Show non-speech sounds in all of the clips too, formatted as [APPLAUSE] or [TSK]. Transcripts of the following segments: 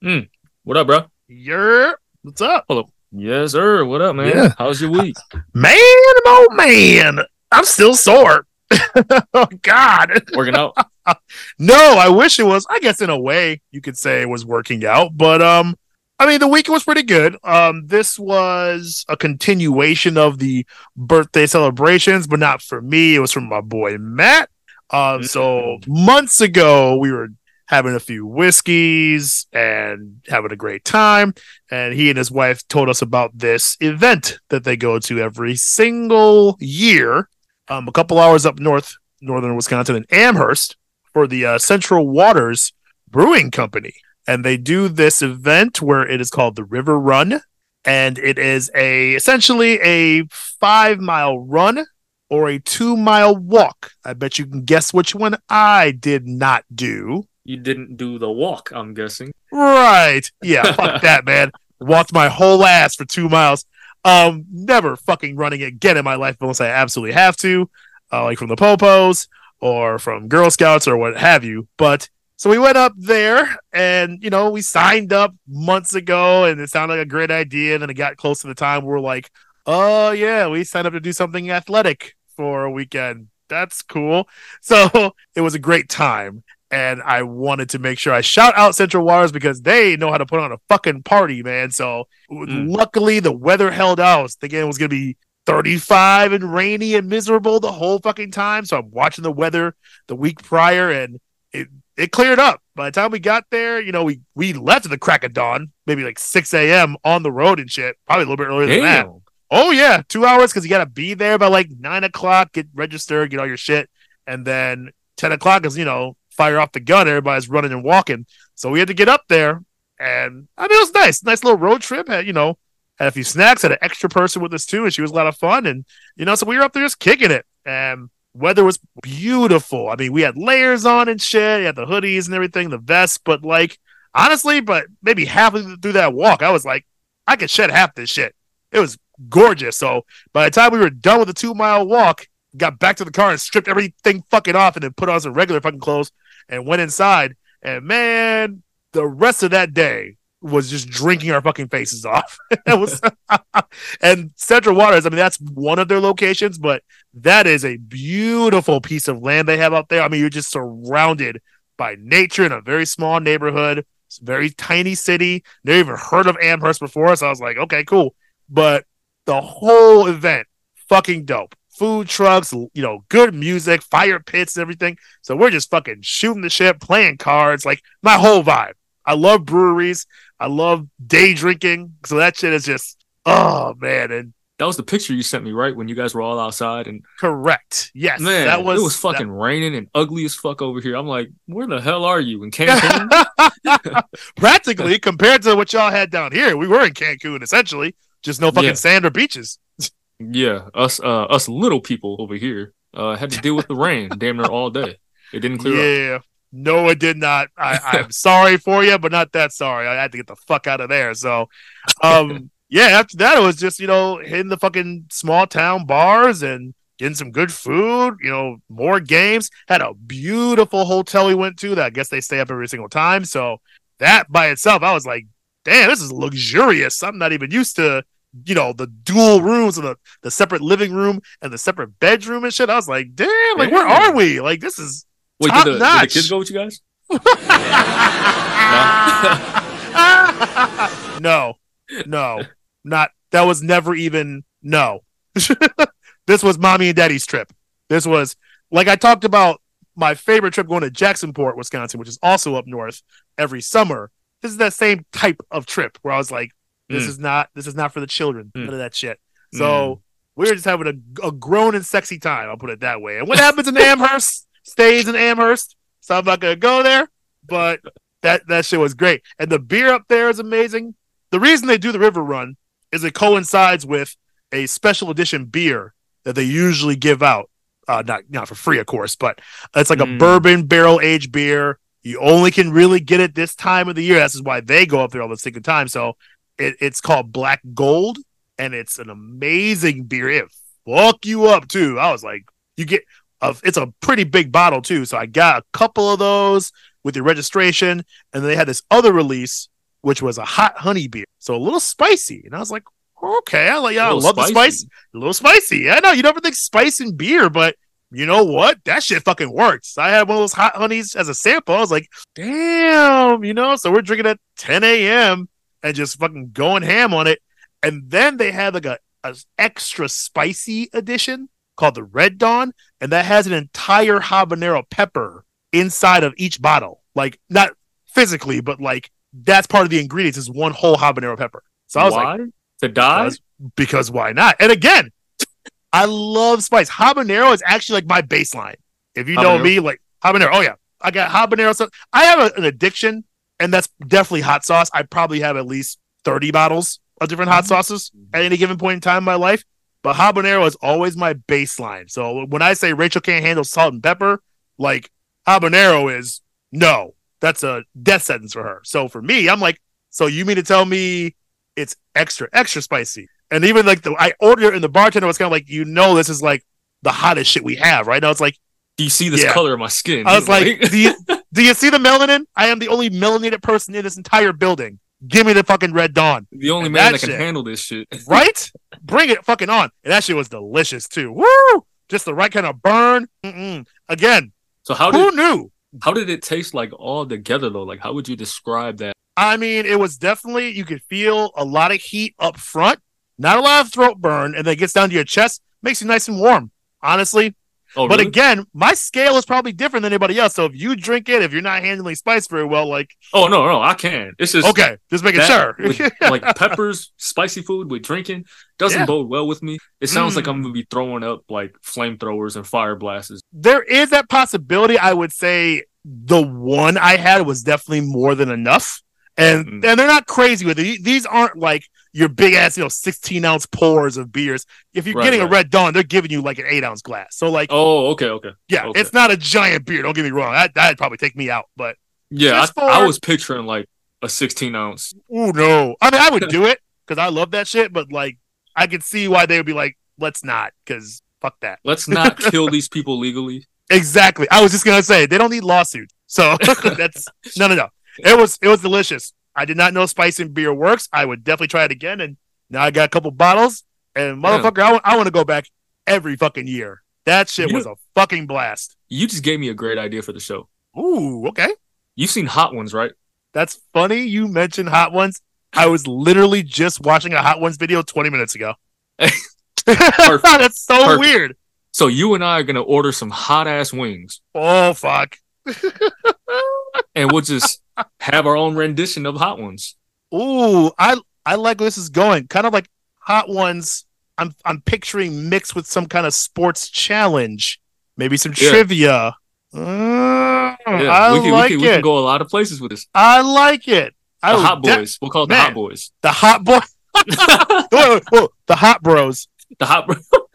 What up, bro? Yer, what's up? Hello. Yes, sir. What up, man? Yeah. How's your week? Man, oh man, I'm still sore. [LAUGHS] oh God. Working out? [LAUGHS] No, I wish it was. I guess in a way you could say it was working out, but um, I mean the week was pretty good. Um, this was a continuation of the birthday celebrations, but not for me. It was from my boy Matt. Um, so months ago we were having a few whiskeys and having a great time, and he and his wife told us about this event that they go to every single year. Um, a couple hours up north, northern Wisconsin, in Amherst for the uh, Central Waters Brewing Company. And they do this event where it is called the River Run. And it is a essentially a five mile run or a two mile walk. I bet you can guess which one I did not do. You didn't do the walk, I'm guessing. Right. Yeah, [LAUGHS] fuck that, man. Walked my whole ass for two miles. Um, never fucking running again in my life unless I absolutely have to, uh, like from the Popos or from Girl Scouts or what have you. But so we went up there and, you know, we signed up months ago and it sounded like a great idea. And then it got close to the time we are like, oh, yeah, we signed up to do something athletic for a weekend. That's cool. [LAUGHS] So it was a great time. And I wanted to make sure I shout out Central Waters because they know how to put on a fucking party, man. So Mm. luckily the weather held out. I was thinking it was going to be 35 and rainy and miserable the whole fucking time. So I'm watching the weather the week prior and it, it cleared up. By the time we got there, you know, we, we left at the crack of dawn, maybe like 6 a.m. on the road and shit. Probably a little bit earlier than that. Oh yeah, two hours because you got to be there by like nine o'clock, get registered, get all your shit, and then ten o'clock is you know fire off the gun. Everybody's running and walking, so we had to get up there, and I mean it was nice, nice little road trip. Had you know had a few snacks, had an extra person with us too, and she was a lot of fun, and you know so we were up there just kicking it, and weather was beautiful. I mean we had layers on and shit, you had the hoodies and everything, the vests, but like honestly, but maybe halfway through that walk, I was like, I could shed half this shit. It was gorgeous. So by the time we were done with the two mile walk, got back to the car and stripped everything fucking off and then put on some regular fucking clothes and went inside. And man, the rest of that day was just drinking our fucking faces off. [LAUGHS] was [LAUGHS] and Central Waters, I mean, that's one of their locations, but that is a beautiful piece of land they have out there. I mean, you're just surrounded by nature in a very small neighborhood. Very tiny city. Never even heard of Amherst before. So I was like, okay, cool. But the whole event fucking dope food trucks you know good music fire pits everything so we're just fucking shooting the shit playing cards like my whole vibe i love breweries i love day drinking so that shit is just oh man and That was the picture you sent me, right? When you guys were all outside and correct yes man, that was it was fucking raining and ugly as fuck over here. I'm like, where the hell are you in Cancun? [LAUGHS] practically [LAUGHS] compared to what y'all had down here we were in cancun essentially just no fucking Yeah. sand or beaches yeah, us uh us little people over here uh had to deal with the rain [LAUGHS] damn near all day. It didn't clear up. yeah. No, it did not. I, [LAUGHS] I'm sorry for you, but not that sorry. I had to get the fuck out of there. So, um, [LAUGHS] yeah, after that, it was just, you know, hitting the fucking small town bars and getting some good food, you know, more games. Had a beautiful hotel we went to that I guess they stay up every single time. So, that by itself, I was like, damn, this is luxurious. I'm not even used to, you know, the dual rooms and the, the separate living room and the separate bedroom and shit. I was like, damn, like, where are we? Like, this is Wait, Top did the, did the notch. kids go with you guys? [LAUGHS] [LAUGHS] no, no, not that was never even no. [LAUGHS] this was mommy and daddy's trip. This was like I talked about my favorite trip going to Jacksonport, Wisconsin, which is also up north every summer. This is that same type of trip where I was like, this Mm. is not this is not for the children. Mm. None of that shit. So we were just having a, a grown and sexy time. I'll put it that way. And what happens in Amherst stays in Amherst. So I'm not gonna go there. But that that shit was great. And the beer up there is amazing. The reason they do the river run is it coincides with a special edition beer that they usually give out. Uh, not not for free, of course, but it's like a Mm. bourbon barrel aged beer. You only can really get it this time of the year. That's why they go up there all the single time. So it, it's called Black Gold, and it's an amazing beer. It fuck you up too. I was like, you get a, it's a pretty big bottle too. So I got a couple of those with your registration, and then they had this other release which was a hot honey beer, so a little spicy. And I was like, okay, I like, yeah, I love the spice, a little spicy. I know you never think spice in beer, but you know what? That shit fucking works. I had one of those hot honeys as a sample. I was like, damn, you know. So we're drinking at 10 a.m. and just fucking going ham on it. And then they had like a, a extra spicy edition called the Red Dawn, and that has an entire habanero pepper inside of each bottle. Like not physically, but like that's part of the ingredients is one whole habanero pepper. So I was like, Why? to die? because, because why not? And again, [TSK] I love spice. Habanero is actually like my baseline. If you know me, like habanero. Oh yeah, I got habanero. So I have a- an addiction, and that's definitely hot sauce. I probably have at least thirty bottles of different hot mm-hmm. sauces mm-hmm. at any given point in time in my life. But habanero is always my baseline. So when I say Rachel can't handle salt and pepper, like habanero is no, that's a death sentence for her. So for me, I'm like, so you mean to tell me it's extra, extra spicy? And even like the I ordered it and the bartender was kind of like, you know, this is like the hottest shit we have, right now. It's like Do you see this Yeah. color of my skin? I was like, do you [LAUGHS] do you see the melanin? I am the only melanated person in this entire building. Give me the fucking red dawn, the only and man that that can shit. handle this shit. [LAUGHS] right? Bring it fucking on. And that shit was delicious too. Woo! Just the right kind of burn. Mm-mm. Again, So how who did knew? how did it taste like all together though? Like how would you describe that? I mean, it was definitely you could feel a lot of heat up front, not a lot of throat burn, and then it gets down to your chest, makes you nice and warm. Honestly, Oh, but really? again, my scale is probably different than anybody else. So if you drink it, if you're not handling spice very well, like oh no, no, I can. It's just okay, just making that sure. with, [LAUGHS] like peppers, spicy food with drinking doesn't Yeah. bode well with me. It sounds like Mm. I'm gonna be throwing up like flamethrowers and fire blasts. there is that possibility. I would say the one I had was definitely more than enough. And Mm. and they're not crazy with it. These aren't like your big ass, you know, 16 ounce pours of beers. If you're Right, getting a red dawn, they're giving you like an eight ounce glass. So like Oh, okay, okay. yeah, okay. it's not a giant beer. Don't get me wrong. That that'd probably take me out. But Yeah, I, for- I was picturing like a 16 ounce. oh no. I mean I would [LAUGHS] do it because I love that shit, but like I could see why they would be like, let's not, because fuck that. Let's not [LAUGHS] kill these people legally. Exactly. I was just gonna say they don't need lawsuits. So [LAUGHS] that's no no no. It was it was delicious. I did not know spice and beer works. I would definitely try it again. And now I got a couple bottles. And motherfucker, I want I want to go back every fucking year. That shit You- was a fucking blast. You just gave me a great idea for the show. Ooh, okay. You've seen Hot Ones, right? That's funny. You mentioned Hot Ones. I was literally just watching a Hot Ones video 20 minutes ago. [LAUGHS] That's so Perfect. weird. So you and I are gonna order some hot ass wings, Oh fuck. [LAUGHS] and we'll just have our own rendition of Hot Ones. Ooh, I I like where this is going. Kind of like Hot Ones. I'm I'm picturing mixed with some kind of sports challenge, maybe some Yeah. trivia. Mm, Yeah, I we can, like we, can, it. we can go a lot of places with this. I like it. The I would Hot de- Boys. we'll call it the Hot Boys. the hot Boys. [LAUGHS] [LAUGHS] whoa, whoa, whoa, the hot bros. The Hot. Bros. [LAUGHS]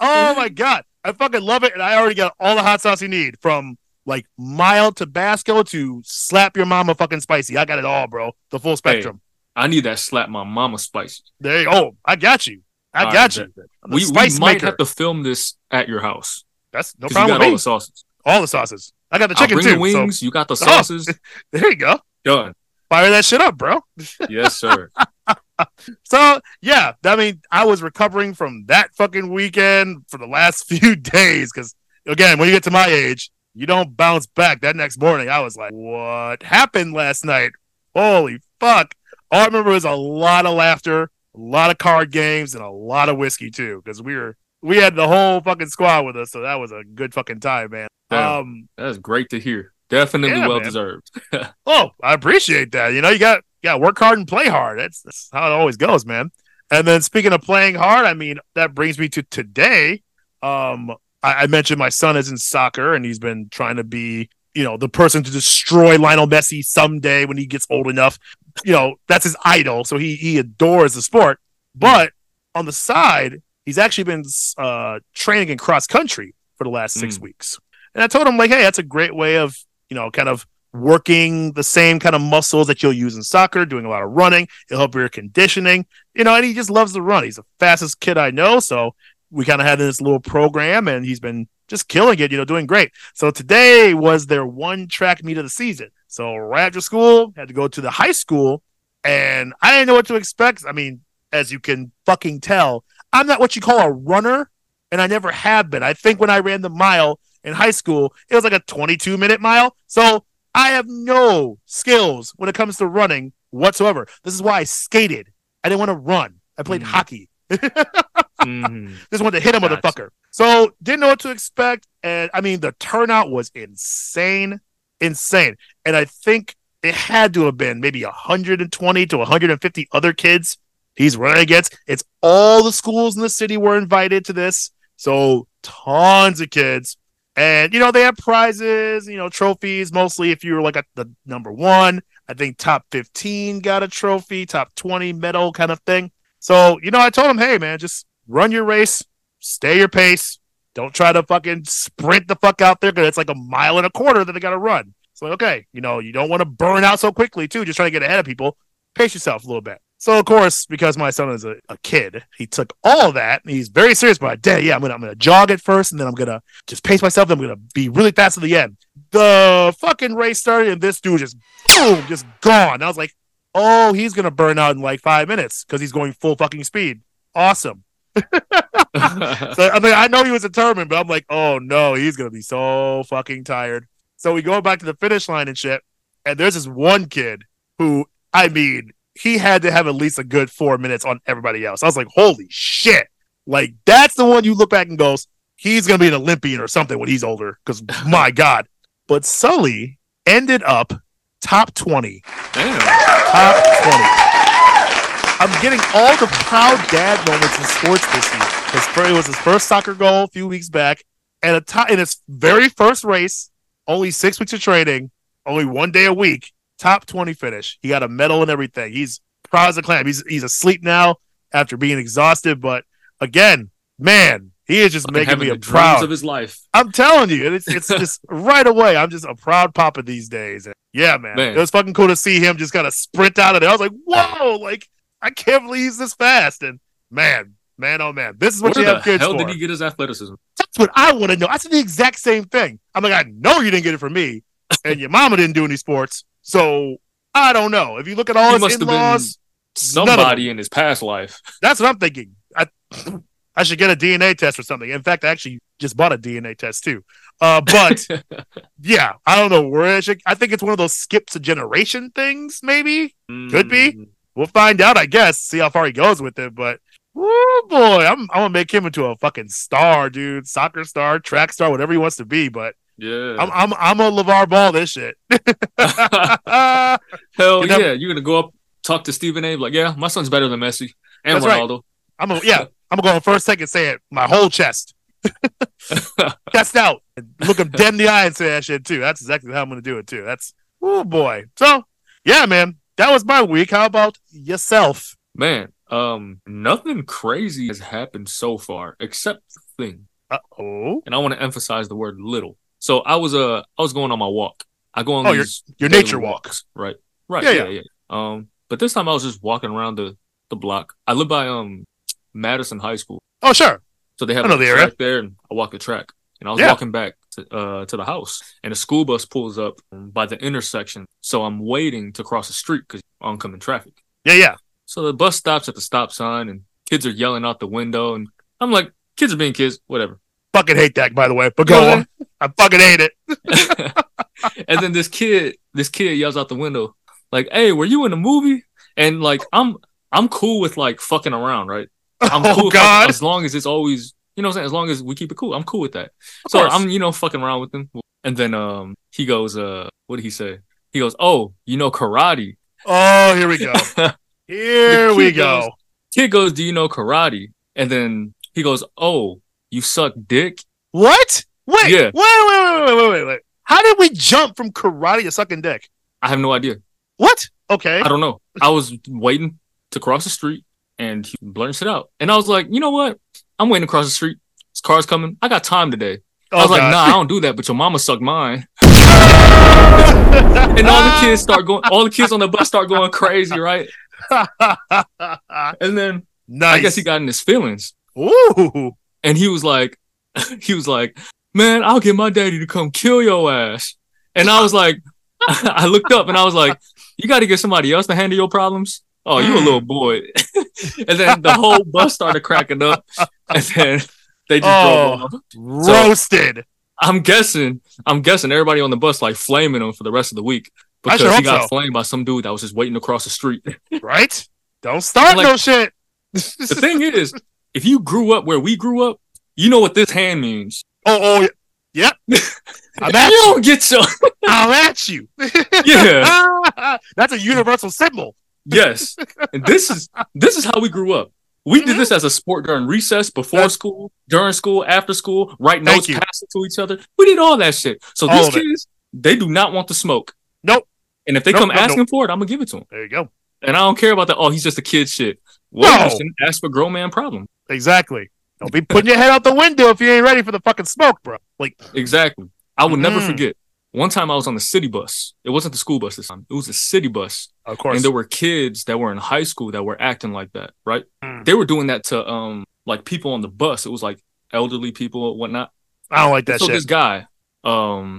oh my god, I fucking love it, and I already got all the hot sauce you need from like mild Tabasco to slap your mama fucking spicy. I got it all, bro. The full spectrum. I need that slap my mama spicy. There you Oh, I got you. I All got right, you. bet, bet. I'm the We, we might maker. have to film this at your house That's no because you problem got with all the sauces. all the sauces. I got the chicken too. the wings. You got the [LAUGHS] Oh. sauces. So [LAUGHS] there you go. Done. Fire that shit up, bro. Yes, sir. [LAUGHS] [LAUGHS] So yeah, I mean, I was recovering from that fucking weekend for the last [LAUGHS] few days because again, when you get to my age, you don't bounce back. That next morning, I was like, "What happened last night? Holy fuck!" All I remember was a lot of laughter, a lot of card games, and a lot of whiskey too because we were we had the whole fucking squad with us, so that was a good fucking time, man. Damn. Um, That's great to hear. Definitely Yeah, well man. deserved. [LAUGHS] Oh, I appreciate that. You know, you got to work hard and play hard. That's, that's how it always goes, man. And then speaking of playing hard, I mean that brings me to today. Um, I, I mentioned my son is in soccer and he's been trying to be, you know, the person to destroy Lionel Messi someday when he gets old enough. You know, that's his idol, so he he adores the sport. But on the side, he's actually been uh, training in cross country for the last six Mm. weeks. And I told him like, hey, that's a great way of you know, kind of working the same kind of muscles that you'll use in soccer, doing a lot of running. It'll help your conditioning, you know, and he just loves to run. He's the fastest kid I know. So we kind of had this little program and he's been just killing it, you know, doing great. So today was their one track meet of the season. So right after school, had to go to the high school, and I didn't know what to expect. I mean, as you can fucking tell, I'm not what you call a runner, and I never have been. I think when I ran the mile in high school, it was like a 22 minute mile. So I have no skills when it comes to running whatsoever. This is why I skated. I didn't want to run. I played Mm. hockey. [LAUGHS] Mhm. Just wanted to hit a Gotcha. motherfucker. So didn't know what to expect. And I mean, the turnout was insane, insane. And I think it had to have been maybe 120 to 150 other kids he's running against. It's all the schools in the city were invited to this. So tons of kids. And, you know, they have prizes, you know, trophies, mostly if you were like at the number one. I think top 15 got a trophy, top 20 medal kind of thing. So, you know, I told him, hey, man, just run your race, stay your pace. Don't try to fucking sprint the fuck out there because it's like a mile and a quarter that they got to run. So, okay, you know, you don't want to burn out so quickly, too, just trying to get ahead of people. Pace yourself a little bit. So, of course, because my son is a, a kid, he took all that. He's very serious about it. Dad, yeah, I'm gonna I'm gonna jog it first, and then I'm gonna just pace myself. Then I'm gonna be really fast at the end. The fucking race started, and this dude just boom, just gone. I was like, oh, he's gonna burn out in like five minutes because he's going full fucking speed. Awesome. [LAUGHS] So I mean, I know he was determined, but I'm like, oh no, he's gonna be so fucking tired. So we go back to the finish line and shit, and there's this one kid who, I mean, he had to have at least a good four minutes on everybody else. I was like, holy shit! Like that's the one you look back and goes, he's gonna be an Olympian or something when he's older. Because [LAUGHS] my god, but Sully ended up top twenty Damn. top 20. I'm getting all the proud dad moments in sports this year. His fir- it was his first soccer goal a few weeks back, and a to- in his very first race, only six weeks of training, only one day a week, top 20 finish. He got a medal and everything. He's proud as a clam. He's he's asleep now after being exhausted, but again, man, he is just making me a proud. of his life. I'm telling you, it's it's [LAUGHS] just right away. I'm just a proud papa these days. And yeah, man. Man. It was fucking cool to see him just kind of sprint out of there. I was like, whoa, like I can't believe he's this fast. And man, man, oh man, this is what Where you have kids hell for. did he get his athleticism? That's what I want to know. I said the exact same thing. I'm like, I know you didn't get it from me, and your mama didn't do any sports, so I don't know. If you look at all He his in-laws, none of them. Somebody in his past life. That's what I'm thinking. I, [CLEARS THROAT] I should get a DNA test or something. In fact, I actually just bought a DNA test too. Uh, but [LAUGHS] yeah, I don't know where it should. I think it's one of those skips a generation things. Maybe Could be. Mm, we'll find out. I guess see how far he goes with it. But oh boy, I'm I'm gonna make him into a fucking star, dude. Soccer star, track star, whatever he wants to be. But Yeah. I'm I'm I'm a LaVar Ball this shit. [LAUGHS] Hell yeah. You're gonna go up, talk to Stephen A. Like, yeah, my son's better than Messi and That's right. I'm a, yeah. I'm gonna go first, second, say it my whole chest, [LAUGHS] chest out, look him dead in the eye and say that shit too. That's exactly how I'm gonna do it too. That's oh boy. So yeah, man, that was my week. How about yourself? Man, um, nothing crazy has happened so far except the thing. Uh oh, And I want to emphasize the word little. So I was uh I was going on my walk. I go on Oh, your- these your nature walk. walks. Right. Right. Yeah, Yeah, yeah. yeah, Um, but this time I was just walking around the the block. I live by um Madison High School. Oh sure. So they have a the track area. there, and I walk the track. And I was Yeah. walking back to, uh, to the house, and a school bus pulls up by the intersection. So I'm waiting to cross the street because oncoming traffic. Yeah, yeah. So the bus stops at the stop sign, and kids are yelling out the window, and I'm like, kids are being kids, whatever. Fucking hate that, by the way. But go on. I fucking hate it. [LAUGHS] and then this kid, this kid yells out the window, like, "Hey, were you in the movie?" And like, I'm I'm cool with like fucking around, right? I'm [LAUGHS] oh cool like, God. as long as it's always, you know, what I'm saying, as long as we keep it cool, I'm cool with that. Of So course. I'm, you know, fucking around with him. And then um he goes, uh, what did he say? He goes, Oh, you know karate. Oh, here we [LAUGHS] go. Here we go. goes- Kid goes, Do you know karate? And then he goes, Oh, you suck dick? What? Wait. Yeah. Wait, wait, wait, wait, wait, wait, wait. How did we jump from karate to sucking dick? I have no idea. What? Okay. I don't know. I was waiting to cross the street and he blurts it out. And I was like, you know what? I'm waiting to cross the street. This car's coming. I got time today. Oh, I was like, nah, I don't do that, but your mama sucked mine. [LAUGHS] And all the kids start going, all the kids on the bus start going crazy, right? [LAUGHS] And then nice. I guess he got in his feelings. Ooh. And he was like, [LAUGHS] he was like, man, I'll get my daddy to come kill your ass. And I was like, [LAUGHS] I looked up and I was like, you got to get somebody else to handle your problems. Oh, you a little [LAUGHS] boy. and then the whole bus started cracking up. And then they just Oh. drove off. Roasted. I'm guessing, I'm guessing everybody on the bus like flaming him for the rest of the week because he got so. flamed by some dude that was just waiting across the street. Right? Don't start Like- no shit. the thing is, if you grew up where we grew up, you know what this hand means. oh, oh, yep. [LAUGHS] I'm you at you. don't get your I'm at you. yeah. [LAUGHS] That's a universal symbol. Yes. And this is this is how we grew up. We did Mhm. this as a sport during recess, before That's- school, during school, after school, write notes, you. pass it to each other. We did all that shit. So All these of it. kids, they do not want the smoke. Nope. And if they Nope, come nope, asking nope. for it, I'm gonna give it to them. There you go. And I don't care about the oh, he's just a kid shit. Well, No. you for grown man problem. Exactly. Don't be putting your head out the window if you ain't ready for the fucking smoke, bro. Like, Exactly. I will never Mhm. forget. One time I was on the city bus. It wasn't the school bus this time. It was the city bus. of course. and there were kids that were in high school that were acting like that, right? Mm. They were doing that to um like people on the bus. It was like elderly people and whatnot. I don't like that so shit. this guy, um,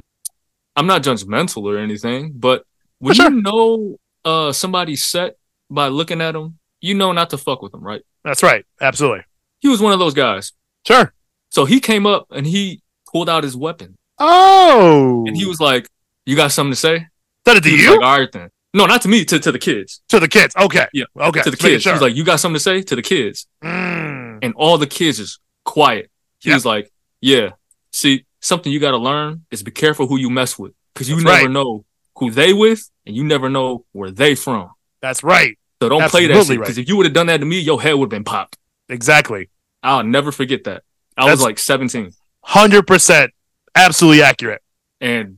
I'm not judgmental or anything, but when sure. you know uh somebody's set by looking at them, you know not to fuck with them, right? That's right. Absolutely. He was one of those guys. Sure. So he came up and he pulled out his weapon Oh. and he was like, "You got something to say?" Said it to you? like, "All right then." No, not to me, to, to the kids. to the kids. Okay. Yeah. Okay. To the Just kids. Sure. He was like, You got something to say? To the kids. Mm. and all the kids is quiet. He Yeah. was like, "Yeah, see, something you got to learn is be careful who you mess with, because you That's never right. know who they with, and you never know where they from. That's right. So don't play that Absolutely shit. right. Because if you would have done that to me, your head would have been popped. Exactly. I'll never forget that. I That's- was like 17, 100% absolutely accurate. and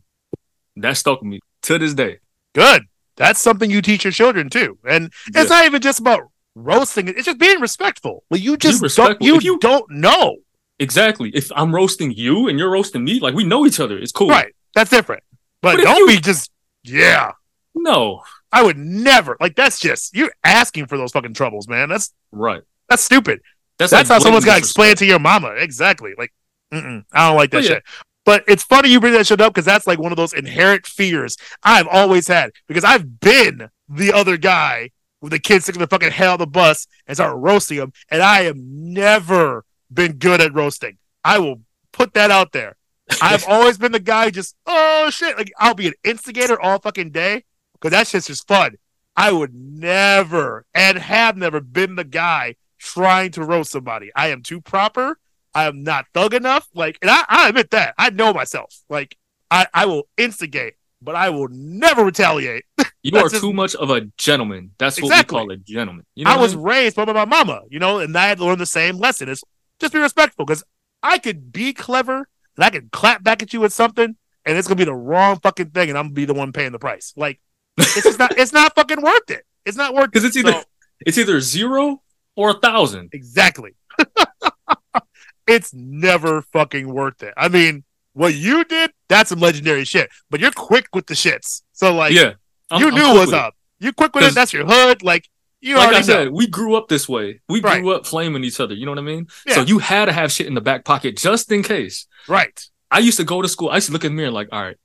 that stuck with me to this day. Good. That's something you teach your children too. And Yeah. it's not even just about roasting. It's just being respectful. Like you just don't, you, you- don't know. Exactly. If I'm roasting you and you're roasting me, like we know each other, it's cool. Right. That's different. But, But don't you- be just yeah. No. I would never like that's just you're asking for those fucking troubles, man. That's Right. that's stupid. That's That's like how someone's got to explain it to your mama. Exactly. Like, mm-mm, I don't like that Oh, yeah. shit. But it's funny you bring that shit up because that's like one of those inherent fears I've always had because I've been the other guy with the kids sticking the fucking head on the bus and start roasting them, and I have never been good at roasting. I will put that out there. I've [LAUGHS] always been the guy just oh shit, like I'll be an instigator all fucking day because that shit's just fun. I would never and have never been the guy trying to roast somebody. I am too proper. I am not thug enough. Like, and I, I admit that. I know myself. Like, I, I will instigate, but I will never retaliate. [LAUGHS] You are just- too much of a gentleman. That's what Exactly. we call a gentleman. You know I was mean? raised by my mama, you know, and I had to learn the same lesson. Is just be respectful because I could be clever and I could clap back at you with something, and it's gonna be the wrong fucking thing, and I'm gonna be the one paying the price. Like, it's just not. It's not fucking worth it. It's not worth [LAUGHS] it. because it's either So- it's either zero or a thousand. Exactly. [LAUGHS] it's never fucking worth it. I mean, what you did, that's some legendary shit. But you're quick with the shits. So like yeah, I'm- you I'm knew what's up. You quick with it, that's your hood. Like you Like already I said, know. we grew up this way. We Right. grew up flaming each other. You know what I mean? Yeah. So you had to have shit in the back pocket just in case. Right. I used to go to school. I used to look in the mirror like, all right,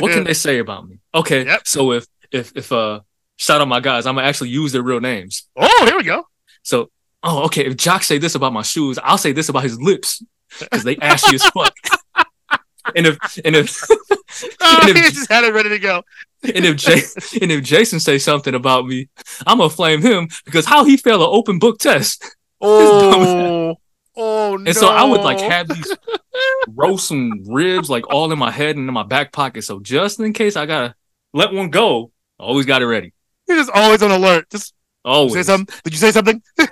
what can they [LAUGHS] say about me? Okay, Yep. so if if if uh shout out my guys, I'm gonna actually use their real names. oh, here we go. So oh okay, if Jock say this about my shoes, I'll say this about his lips because they ashy as fuck. [LAUGHS] And if and if [LAUGHS] Oh, And he if- just had it ready to go. [LAUGHS] and if Jay, and if Jason say something about me, I'm gonna flame him because how he failed an open book test. Oh, oh no. And so I would like have these roast and ribs like all in my head and in my back pocket. So just in case I gotta let one go, I always got it ready. You're just always on alert. Just Always. say something. Did you say something? [LAUGHS]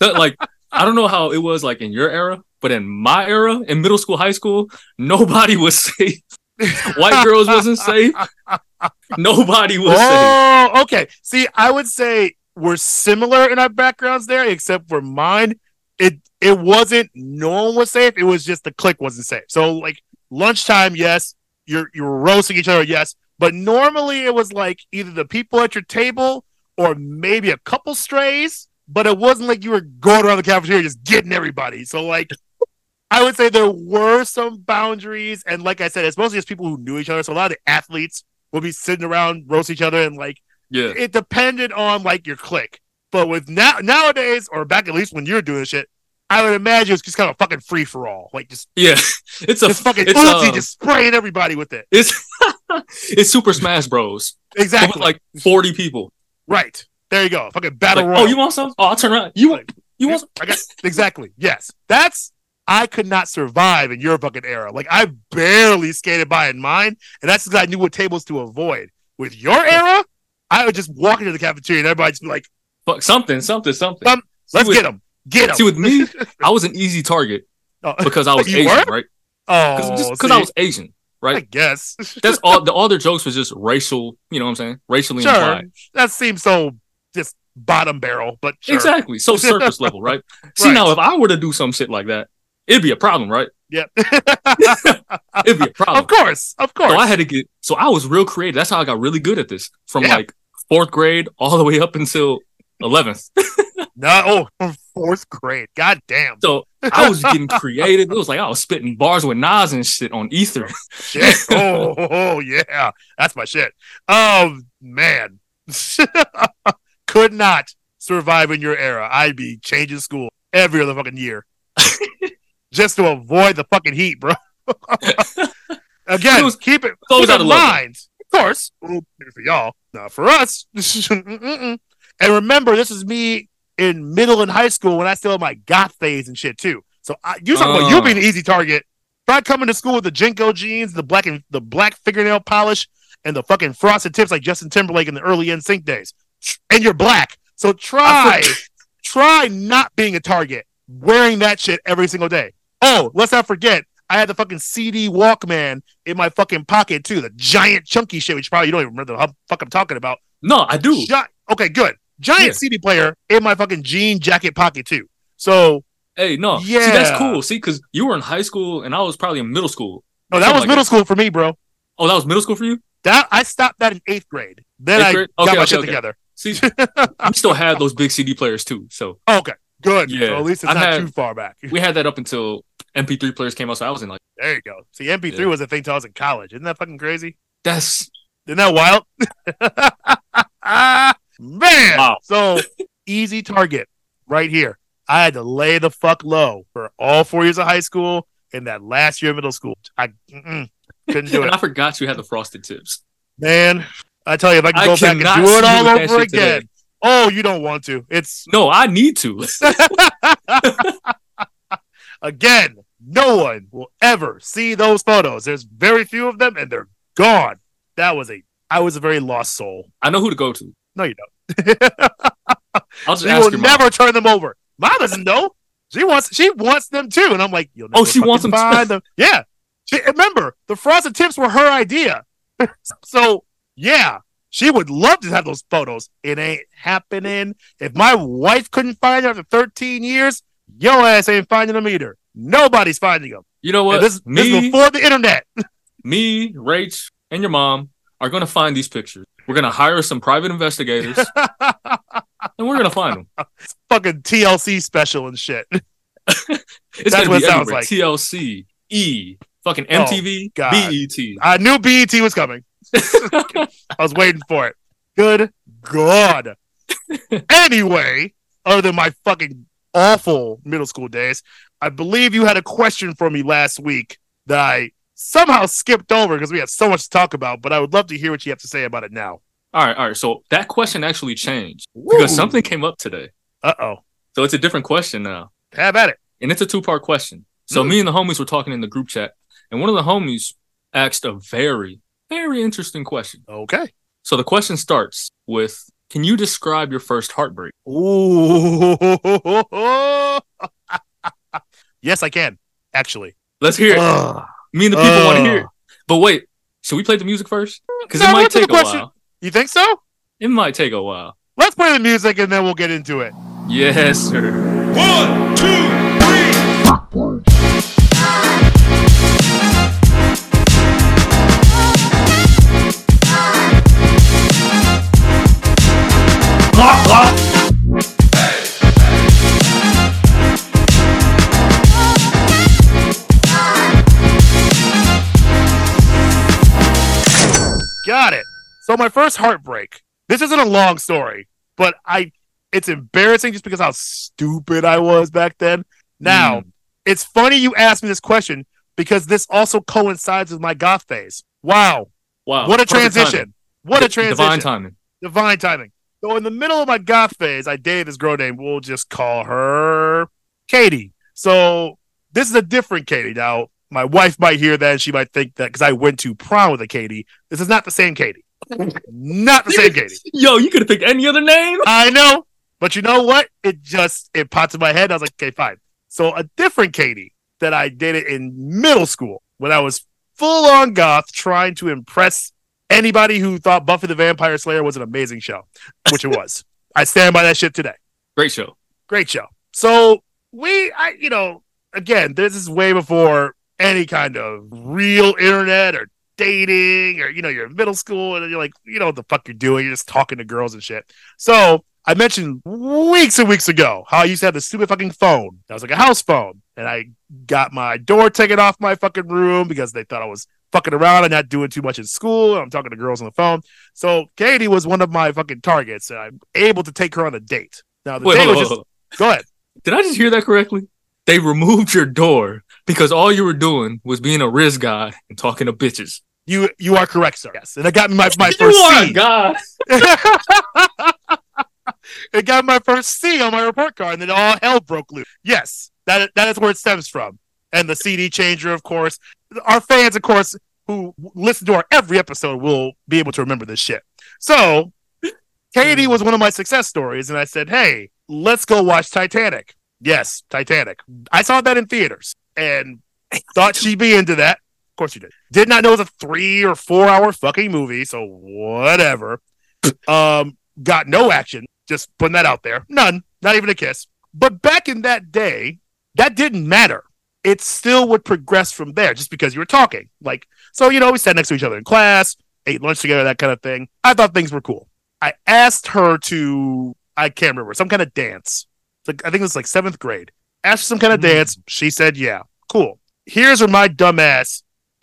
Like I don't know how it was like in your era, but in my era, in middle school, high school, nobody was safe. [LAUGHS] White girls wasn't safe. Nobody was safe. Oh, okay. See, I would say we're similar in our backgrounds there, except for mine. It it wasn't no one was safe. It was just the clique wasn't safe. So like lunchtime, yes, you're you're roasting each other, yes. But normally it was like either the people at your table or maybe a couple strays. But it wasn't like you were going around the cafeteria just getting everybody. So like I would say there were some boundaries, and like I said, it's mostly just people who knew each other. So a lot of the athletes would be sitting around roast each other, and like Yeah. it depended on like your clique. But with now nowadays, or back at least when you're doing shit, I would imagine it's just kind of fucking free for all, like just Yeah. [LAUGHS] It's a fucking it's, Uzi, uh, just spraying everybody with it. it's [LAUGHS] it's Super Smash Bros. Exactly, like 40 people. Right there. You go, fucking Like, battle oh, you want some? Oh, I'll turn around. You want you want? I got exactly. Yes, that's. I could not survive in your fucking era. Like I barely skated by in mine, and that's because I knew what tables to avoid. With your era, I would just walk into the cafeteria and everybody just be like, Fuck something, something, something. Um, "Let's get them, get them. See, with me, [LAUGHS] I was an easy target Oh, because I [LAUGHS] was Asian, were? right? oh, Because just because see, I was Asian, I guess [LAUGHS] That's all. The, all their jokes was just racial. You know what I'm saying? Racially sure. implied. That seems so just bottom barrel, but sure. Exactly. So [LAUGHS] surface level, right? See Right. now, if I were to do some shit like that, it'd be a problem, right? Yep. [LAUGHS] It'd be a problem. of course, of course. So I had to get. So I was real creative. That's how I got really good at this. From Yeah. like fourth grade all the way up until eleventh. no, oh, from fourth grade. God damn. So I was getting creative. It was like I was spitting bars with Nas and shit on Ether. shit. Oh, [LAUGHS] oh, oh, yeah, that's my shit. Oh man, [LAUGHS] could not survive in your era. I'd be changing school every other fucking year [LAUGHS] just to avoid the fucking heat, bro. Again, It was- keep it keep out in of mind. Of course, for y'all, not for us. And remember, this is me in middle and high school when I still had my goth phase and shit too. So I, you talking about you Oh. being an easy target. If I come into school with the JNCO jeans, the black and the black fingernail polish, and the fucking frosted tips like Justin Timberlake in the early NSYNC days, and you're black, so try [LAUGHS] try not being a target, wearing that shit every single day. Oh, let's not forget, I had the fucking CD Walkman in my fucking pocket too, the giant chunky shit, which probably you don't even remember the fuck I'm talking about. No, I do. Okay, good. Giant Yeah. CD player in my fucking jean jacket pocket too. So Hey, no. See, Yeah. that's cool. See, because you were in high school and I was probably in middle school. no, that was like middle that. school for me, bro. Oh, that was middle school for you? That I stopped that in eighth grade. Then Eighth I grade? got my okay, shit okay. together. See, [LAUGHS] we still had those big CD players too. So Oh, okay, good. Yeah. So at least it's I not had- too far back. we had that up until MP3 players came out. So I was in like, There you go. See, MP3 Yeah. was a thing till I was in college. Isn't that fucking crazy? that's Isn't that wild? [LAUGHS] Man. Wow. So easy target right here. I had to lay the fuck low for all four years of high school and that last year of middle school. I couldn't do [LAUGHS] it. I forgot you had the frosted tips. Man, I tell you, if I could I go back and do it all over shit today. again. Oh, you don't want to. It's No, I need to. [LAUGHS] [LAUGHS] again, no one will ever see those photos. There's very few of them and they're gone. That was a I was a very lost soul. I know who to go to. No, you don't. [LAUGHS] I'll just will never mom. turn them over. Mom doesn't know. She wants she wants them too, and I'm like, you'll oh, never Oh, she wants them find them. Yeah. She, remember, the frosted tips were her idea. [LAUGHS] so yeah, she would love to have those photos. It ain't happening. If my wife couldn't find them after 13 years, your ass ain't finding them either. Nobody's finding them. You know what? And this, this is me, before the internet. [LAUGHS] me, Rach, and your mom are going to find these pictures. We're going to hire some private investigators, [LAUGHS] and we're going to find them. Fucking TLC special and shit. [LAUGHS] It's That's what it sounds like. TLC, E, fucking Oh, MTV, God. BET. I knew BET was coming. [LAUGHS] I was waiting for it. Good God. anyway, other than my fucking awful middle school days, I believe you had a question for me last week that I somehow skipped over because we had so much to talk about, but I would love to hear what you have to say about it now. All right, all right. So that question actually changed because something came up today. Uh oh. So it's a different question now. Have at it. and it's a two part question. So Mm. me and the homies were talking in the group chat, and one of the homies asked a very, very interesting question. Okay. So the question starts with, "Can you describe your first heartbreak?" Ooh. [LAUGHS] yes, I can, actually. Let's hear it. Ugh. Me and the people want to hear it. Oh. But wait, should we play the music first? Because No, it might take a question? while. You think so? It might take a while. Let's play the music and then we'll get into it. Yes, sir. One, two, three. got So my first heartbreak. This isn't a long story, but I it's embarrassing just because how stupid I was back then. Now, Mm. it's funny you asked me this question because this also coincides with my goth phase. Wow. Wow. What a perfect transition. timing. What a transition. Divine timing. Divine timing. So in the middle of my goth phase, I dated this girl named we'll just call her Katie. So this is a different Katie. Now, my wife might hear that and she might think that because I went to prom with a Katie. This is not the same Katie. Not the same Katie. Yo, you could have picked any other name. I know. But you know what? It just it popped in my head. I was like, okay, fine. So a different Katie that I dated in middle school when I was full on goth trying to impress anybody who thought Buffy the Vampire Slayer was an amazing show, which it [LAUGHS] was. I stand by that shit today. Great show. Great show. So we I you know, again, this is way before any kind of real internet or dating or you know, you're in middle school and you're like, you know what the fuck you're doing, you're just talking to girls and shit. So I mentioned weeks and weeks ago how I used to have this stupid fucking phone. That was like a house phone. And I got my door taken off my fucking room because they thought I was fucking around and not doing too much in school. I'm talking to girls on the phone. So Katie was one of my fucking targets. And I'm able to take her on a date. Now the Wait, date was just go ahead. Did I just hear that correctly? They removed your door because all you were doing was being a Riz guy and talking to bitches. You you are correct, sir. Yes. And it got me my, my you first C. god. [LAUGHS] it got my first C on my report card, and then all hell broke loose. Yes, that that is where it stems from. And the CD changer, of course. Our fans, of course, who listen to our every episode will be able to remember this shit. So Katie hmm. was one of my success stories, and I said, Hey, let's go watch Titanic. Yes, Titanic. I saw that in theaters and thought she'd be into that. Of course you did. Did not know it was a three or four hour fucking movie, so whatever. [LAUGHS] um, got no action. Just putting that out there. None. Not even a kiss. But back in that day, that didn't matter. It still would progress from there just because you were talking. Like, so, you know, we sat next to each other in class, ate lunch together, that kind of thing. I thought things were cool. I asked her to, I can't remember, some kind of dance. Like, I think it was like seventh grade. Asked her some kind of Mm. dance. She said, yeah, cool. Here's where my dumb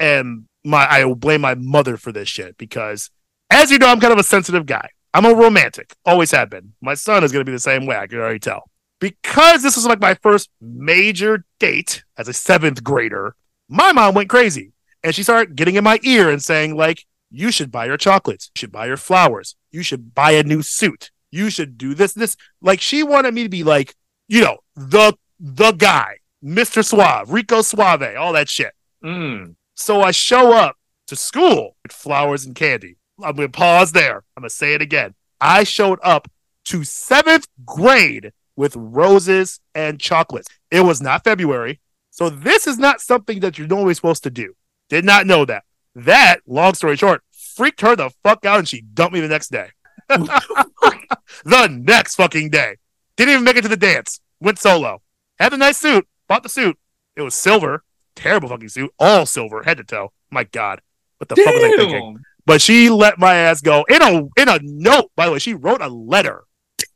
and my, I blame my mother for this shit because, as you know, I'm kind of a sensitive guy. I'm a romantic, always have been. My son is going to be the same way. I can already tell. Because this was like my first major date as a seventh grader, my mom went crazy and she started getting in my ear and saying, like, you should buy your chocolates, you should buy your flowers, you should buy a new suit, you should do this, this. Like, she wanted me to be like, you know, the the guy, Mr. Suave, Rico Suave, all that shit. Mm. So I show up to school with flowers and candy. I'm going to pause there. I'm going to say it again. I showed up to seventh grade with roses and chocolates. It was not February. So this is not something that you're normally supposed to do. Did not know that. That, long story short, freaked her the fuck out and she dumped me the next day. [LAUGHS] the next fucking day. Didn't even make it to the dance. Went solo. Had a nice suit. Bought the suit. It was silver. Terrible fucking suit. All silver, head to toe. My God. What the fuck was I thinking? But she let my ass go in a in a note. By the way, she wrote a letter,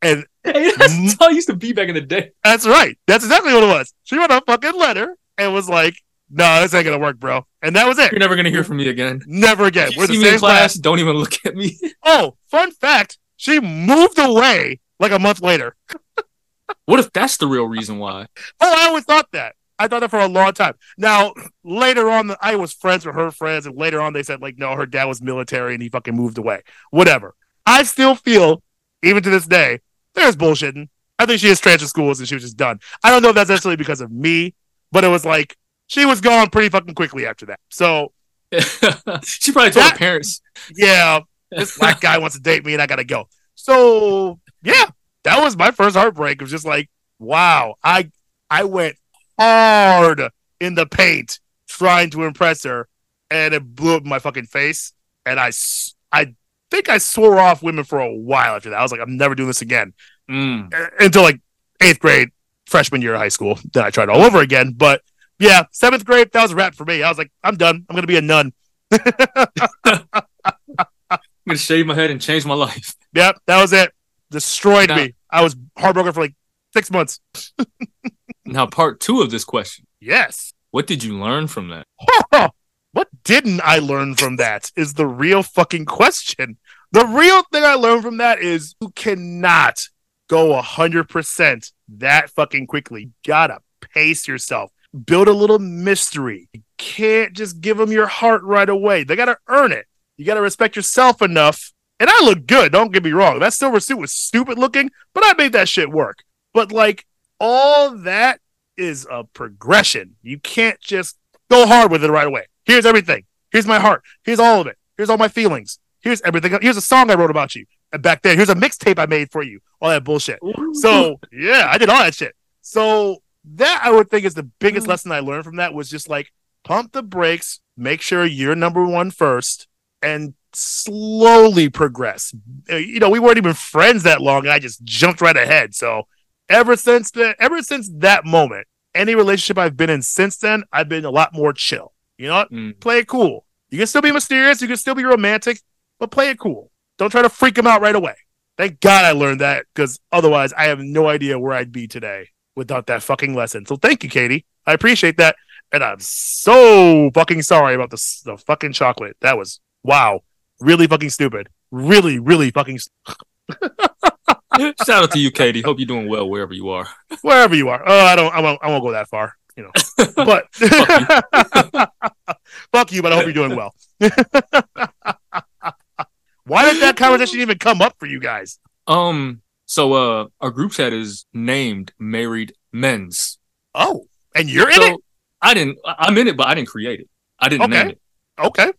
and Hey, [LAUGHS] that's mm. how I used to be back in the day. that's right. That's exactly what it was. She wrote a fucking letter and was like, "No, this ain't gonna work, bro." And that was it. You're never gonna hear from me again. Never again. We're the see me in same class. class. Don't even look at me. [LAUGHS] Oh, fun fact: she moved away like a month later. [LAUGHS] What if that's the real reason why? Oh, I always thought that. I thought that for a long time. Now, later on, I was friends with her friends, and later on, they said like, no, her dad was military and he fucking moved away. Whatever. I still feel, even to this day, there's bullshitting. I think she has transferred schools and she was just done. I don't know if that's necessarily because of me, but it was like she was gone pretty fucking quickly after that. So [LAUGHS] she probably told That- her parents. yeah, this black guy wants to date me and I gotta go. So yeah, that was my first heartbreak. It was just like, wow, I I went hard in the paint trying to impress her, and it blew up in my fucking face. And I, I think I swore off women for a while after that. I was like, I'm never doing this again Mm. Uh, until like eighth grade, freshman year of high school. Then I tried all over again. But yeah, seventh grade, that was a wrap for me. I was like, I'm done. I'm gonna be a nun. [LAUGHS] I'm gonna shave my head and change my life. Yep, that was it. Destroyed Nah. me. I was heartbroken for like six months. Now, part two of this question: Yes. What did you learn from that? [LAUGHS] What didn't I learn from that is the real fucking question. The real thing I learned from that is you cannot go 100% that fucking quickly. You gotta pace yourself. Build a little mystery. You can't just give them your heart right away. They gotta earn it. You gotta respect yourself enough. And I look good, don't get me wrong. That silver suit was stupid looking, but I made that shit work. But like all that is a progression. You can't just go hard with it right away. Here's everything. Here's my heart. Here's all of it. Here's all my feelings. Here's everything. Here's a song I wrote about you. And back then, here's a mixtape I made for you. All that bullshit. So yeah, I did all that shit. So that I would think is the biggest Mm. lesson I learned from that was just like pump the brakes, make sure you're number one first, and slowly progress. Uh, You know, we weren't even friends that long, and I just jumped right ahead. So ever since the ever since that moment, any relationship I've been in since then, I've been a lot more chill. You know? Mm. Play it cool. You can still be mysterious, you can still be romantic, but play it cool. Don't try to freak them out right away. Thank God I learned that because otherwise I have no idea where I'd be today without that fucking lesson. So thank you, Katie. I appreciate that. And I'm so fucking sorry about the, the fucking chocolate. That was wow. Really fucking stupid. Really, really fucking st- [LAUGHS] [LAUGHS] Shout out to you, Katie. Hope you're doing well wherever you are. wherever you are. Oh, I don't I won't I won't go that far, you know. [LAUGHS] But [LAUGHS] fuck you, but I hope you're doing well. Why did that conversation even come up for you guys? Um, so uh our group chat is named Married Men's. Oh, and you're in So it? I didn't I'm in it, but I didn't create it. I didn't Okay. name it. Okay.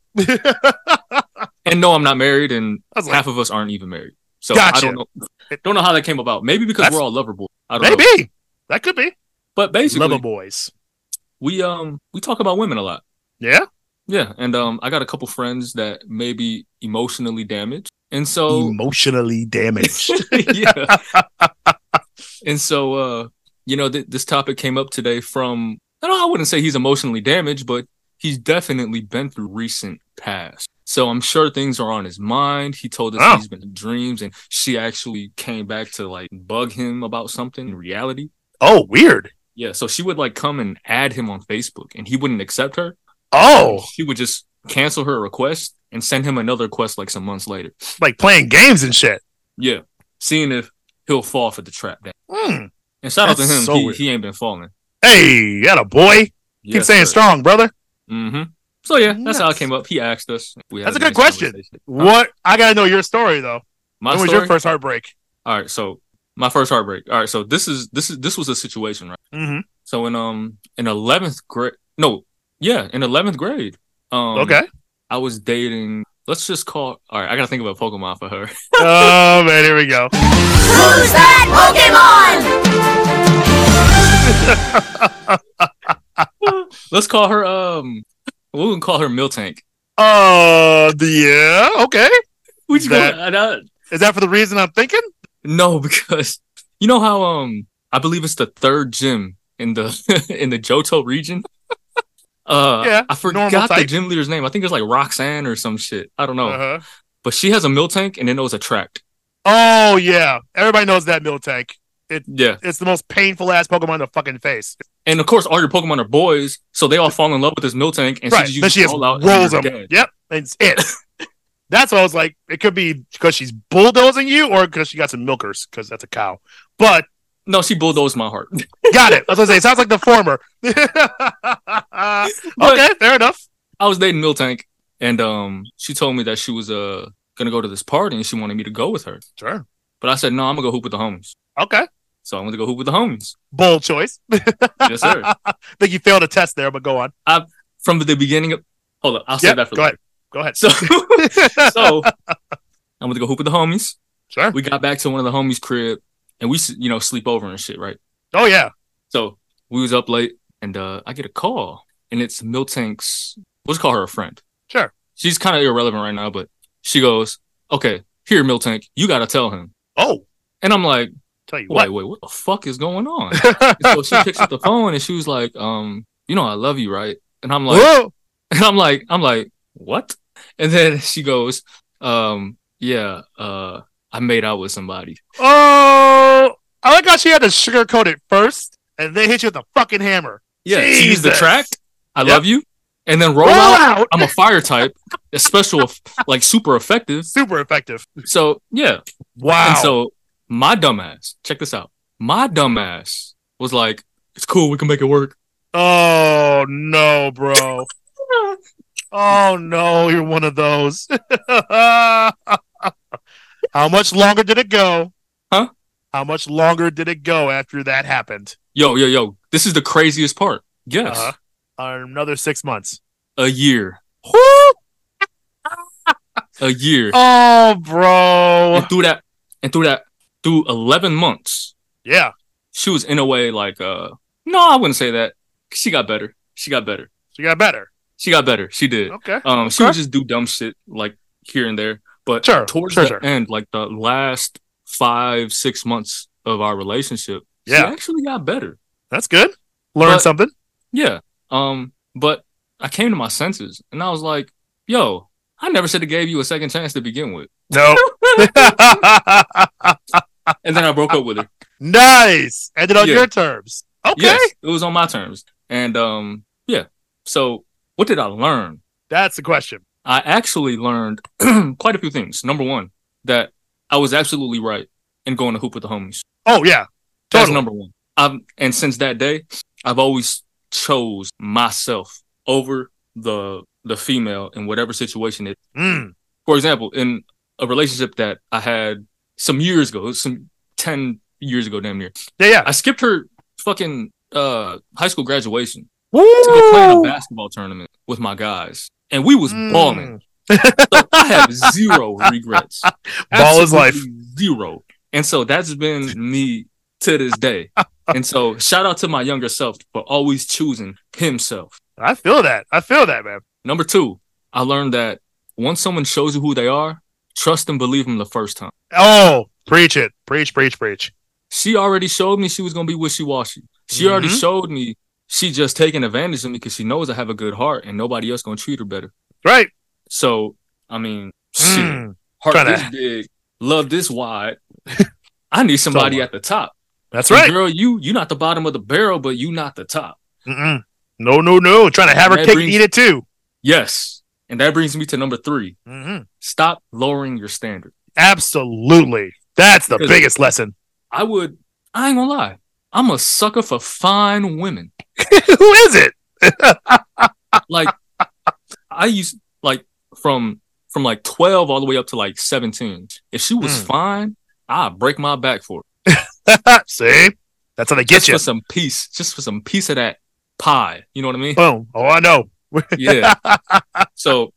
And no, I'm not married, and like, half of us aren't even married. So Gotcha. I don't know. Don't know how that came about. Maybe because That's- we're all lover boys. I don't know. maybe that could be. But basically, Lover boys. we um we talk about women a lot. Yeah. Yeah, and um I got a couple friends that may be emotionally damaged, and so Emotionally damaged. [LAUGHS] yeah. [LAUGHS] and so, uh, you know, th- this topic came up today from, I don't know, I wouldn't say he's emotionally damaged, but he's definitely been through recent past. So I'm sure things are on his mind. He told us Oh. he's been in dreams and she actually came back to like bug him about something in reality. oh, weird. Yeah. So she would like come and add him on Facebook and he wouldn't accept her. Oh, She would just cancel her request and send him another request like some months later. like playing games and shit. Yeah. Seeing if he'll fall for the trap. Then. Hmm. And shout out to him. so he, he ain't been falling. Hey, you got a boy. Keep saying strong, brother. Mm-hmm. So yeah, that's how it came up. He asked us. We had That's a good nice question. conversation. What? I gotta know your story though. My when was story. your first heartbreak? All right, so my first heartbreak. All right, so this is this is this was a situation, right? Mm-hmm. So in um in eleventh grade, no, yeah, in eleventh grade, um, okay. I was dating. Let's just call. All right, I gotta think of a Pokemon for her. [LAUGHS] oh man, here we go. Who's that Pokemon? [LAUGHS] Let's call her. Um, we're gonna call her Miltank. Uh, yeah. Okay. That- and Is that for the reason I'm thinking? no, [LAUGHS] because you know how um I believe it's the third gym in the [LAUGHS] in the Johto region. [LAUGHS] Uh, Yeah, I forgot the gym leader's name. I think it's like Roxanne or some shit. I don't know. Uh-huh. But she has a Miltank and then it was Attract. Oh yeah, everybody knows that Miltank. Yeah. It's the most painful ass Pokemon in the fucking face. And of course, all your Pokemon are boys, so they all fall in love with this Miltank, and right. she just she just rolls them. dead. Yep. And it's it. [LAUGHS] that's what I was like. It could be because she's bulldozing you, or because she got some milkers, because that's a cow. But No, she bulldozed my heart. [LAUGHS] got it. I was gonna say it sounds like the former. [LAUGHS] okay, fair enough. I was dating Miltank, and um, she told me that she was uh gonna go to this party, and she wanted me to go with her. Sure. But I said no, I'm gonna go hoop with the homies. Okay. So I'm gonna go hoop with the homies. Bold choice. [LAUGHS] Yes, sir. think you failed a test there, but go on. I, From the beginning of, hold up, I'll say Yep, that for go later. Go ahead. So, [LAUGHS] so I'm gonna go hoop with the homies. sure. We got back to one of the homies' crib, and we, you know, sleep over and shit, right? Oh yeah. So we was up late, and uh, I get a call, and it's Miltank's. Let's call her a friend. Sure. She's kind of irrelevant right now, but she goes, "Okay, here, Miltank, you gotta tell him." Oh, And I'm like, tell you "Wait, what. wait, what the fuck is going on?" [LAUGHS] So she picks up the phone, and she was like, "Um, you know, I love you, right?" And I'm like, Whoa. [LAUGHS] and I'm like, I'm like, what? And then [LAUGHS] she goes, um, yeah, uh, I made out with somebody. Oh, I like how she had to sugarcoat it first, and then hit you with a fucking hammer. Yeah, she used the track. I Yep. love you. and then roll, Roll out. out. I'm a fire type, a special, like super effective. Super effective. So yeah, Wow. and so my dumbass, check this out. My dumbass was like, "It's cool, we can make it work." oh no, bro. [LAUGHS] oh no, you're one of those. [LAUGHS] How much longer did it go? Huh? How much longer did it go after that happened? Yo, yo, yo, this is the craziest part. Yes, Uh-huh. Another six months. a year, a year, Oh, bro. and through that, and through that, through eleven months, Yeah. she was in a way like, uh, no, I wouldn't say that. She got better. She got better. She got better. She got better. She did. Okay. Um, she Okay. would just do dumb shit like here and there. But Sure, towards sure, the sure. end, like the last five, six months of our relationship, Yeah. she actually got better. That's good. Learn But- something. Yeah. Um, but I came to my senses and I was like, yo, I never should have gave you a second chance to begin with. No. [LAUGHS] And then I broke up with her. nice. Ended on Yeah. your terms. Okay. Yes, it was on my terms. And um, yeah. So what did I learn? That's the question. I actually learned [CLEARS THROAT] quite a few things. Number one, that I was absolutely right in going to hoop with the homies. Oh yeah. That's Totally. number one. Um, and since that day, I've always chose myself over the the female in whatever situation it. Mm. For example, in a relationship that I had some years ago, some ten years ago, damn near, Yeah, yeah. I skipped her fucking uh high school graduation to go play in a basketball tournament with my guys, and we was Mm. balling. [LAUGHS] So I have zero regrets. [LAUGHS] Ball is life. Zero. And so that's been me to this day. [LAUGHS] And so shout out to my younger self for always choosing himself. I feel that. I feel that, man. Number two, I learned that once someone shows you who they are, trust and believe them the first time. Oh, preach it. Preach, preach, preach. She already showed me she was gonna be wishy washy. She already Mhm. showed me she just taking advantage of me because she knows I have a good heart and nobody else gonna treat her better. Right. So I mean, shit, Mm. heart this big, love this wide. I need somebody So- at the top. That's And right. girl. You you're not the bottom of the barrel, but you not the top. Mm-mm. No, no, no. Trying to have her That cake brings- and eat it too. Yes, and that brings me to number three. hmm Stop lowering your standard. Absolutely. That's the Because- biggest lesson. I would. I ain't gonna lie. I'm a sucker for fine women. [LAUGHS] Who is it? [LAUGHS] Like I used like from from like 12 all the way up to like 17. If she was Hmm. fine, I'd break my back for it. [LAUGHS] See? That's how they get Just you. for some piece, just for some piece of that pie. You know what I mean? Boom. Oh, I know. [LAUGHS] Yeah. so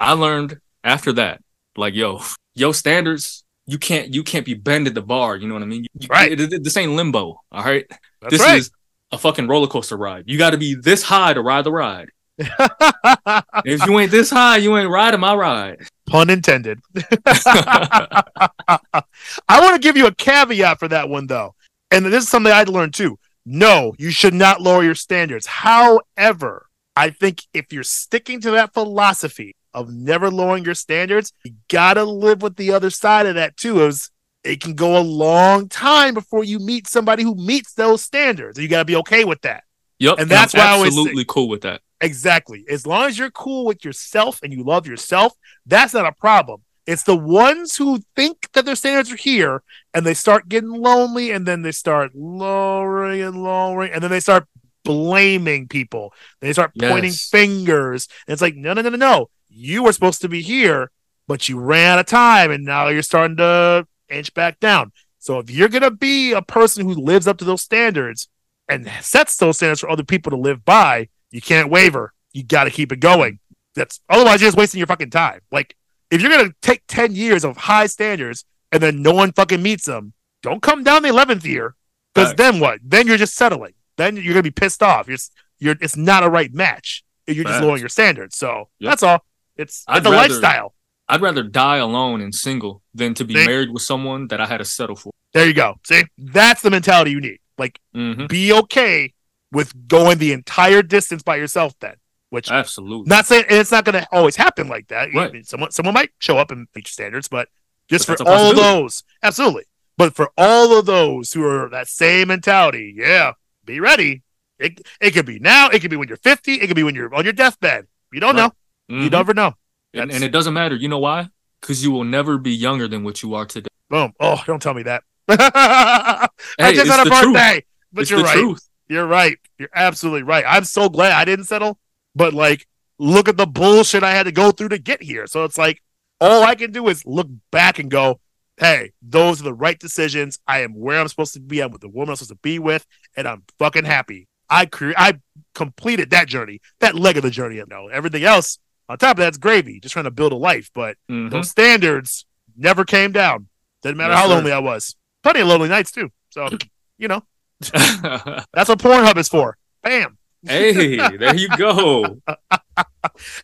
I learned after that, like, yo, yo, standards, you can't you can't be bending the bar. You know what I mean? You, Right. this ain't limbo. All right. That's this right. is a fucking roller coaster ride. You got to be this high to ride the ride. [LAUGHS] if you ain't this high, you ain't riding my ride. Pun intended. [LAUGHS] I want to give you a caveat for that one, though. And this is something I'd learned too. No, you should not lower your standards. However, I think if you're sticking to that philosophy of never lowering your standards, you got to live with the other side of that too. Is it can go a long time before you meet somebody who meets those standards. You got to be okay with that. Yep. And that's I'm why I always say- absolutely cool with that. Exactly. As long as you're cool with yourself and you love yourself, that's not a problem. It's the ones who think that their standards are here and they start getting lonely and then they start lowering and lowering and then they start blaming people. They start pointing Yes. fingers. And it's like, no, no, no, no, no. You were supposed to be here, but you ran out of time and now you're starting to inch back down. So if you're going to be a person who lives up to those standards and sets those standards for other people to live by, you can't waver. You got to keep it going. That's otherwise you're just wasting your fucking time. Like if you're gonna take ten years of high standards and then no one fucking meets them, don't come down the eleventh year because then what? Then you're just settling. Then you're gonna be pissed off. You're you're it's not a right match. You're just lowering your standards. So Yep. that's all. It's I'd it's a rather- lifestyle. I'd rather die alone and single than to be See? married with someone that I had to settle for. There you go. See, that's the mentality you need. Like hmm be okay with going the entire distance by yourself. Then, which Absolutely. Not saying and it's not going to always happen like that. Right. I mean, someone someone might show up and meet your standards, but just But for all those, absolutely. But for all of those who are that same mentality, yeah, be ready. It it could be now. It could be when you're 50. It could be when you're on your deathbed. You don't know. You Mhm. never know. and, and it doesn't matter. You know why? Because you will never be younger than what you are today. Boom. Oh, don't tell me that. I [LAUGHS] Hey, just it's had a the truth. birthday. But it's you're the right. truth. You're right. You're absolutely right. I'm so glad I didn't settle. But like, look at the bullshit I had to go through to get here. So it's like, all I can do is look back and go, hey, those are the right decisions. I am where I'm supposed to be. I'm with the woman I'm supposed to be with, and I'm fucking happy. I cre- I completed that journey, that leg of the journey. You know, everything else on top of that's gravy. Just trying to build a life, but Mhm. those standards never came down. Didn't matter Yes, how sir. lonely I was. Plenty of lonely nights too. So [CLEARS THROAT] you know, Mm-hmm. that's what Pornhub is for. Bam. hey, there you go. [LAUGHS]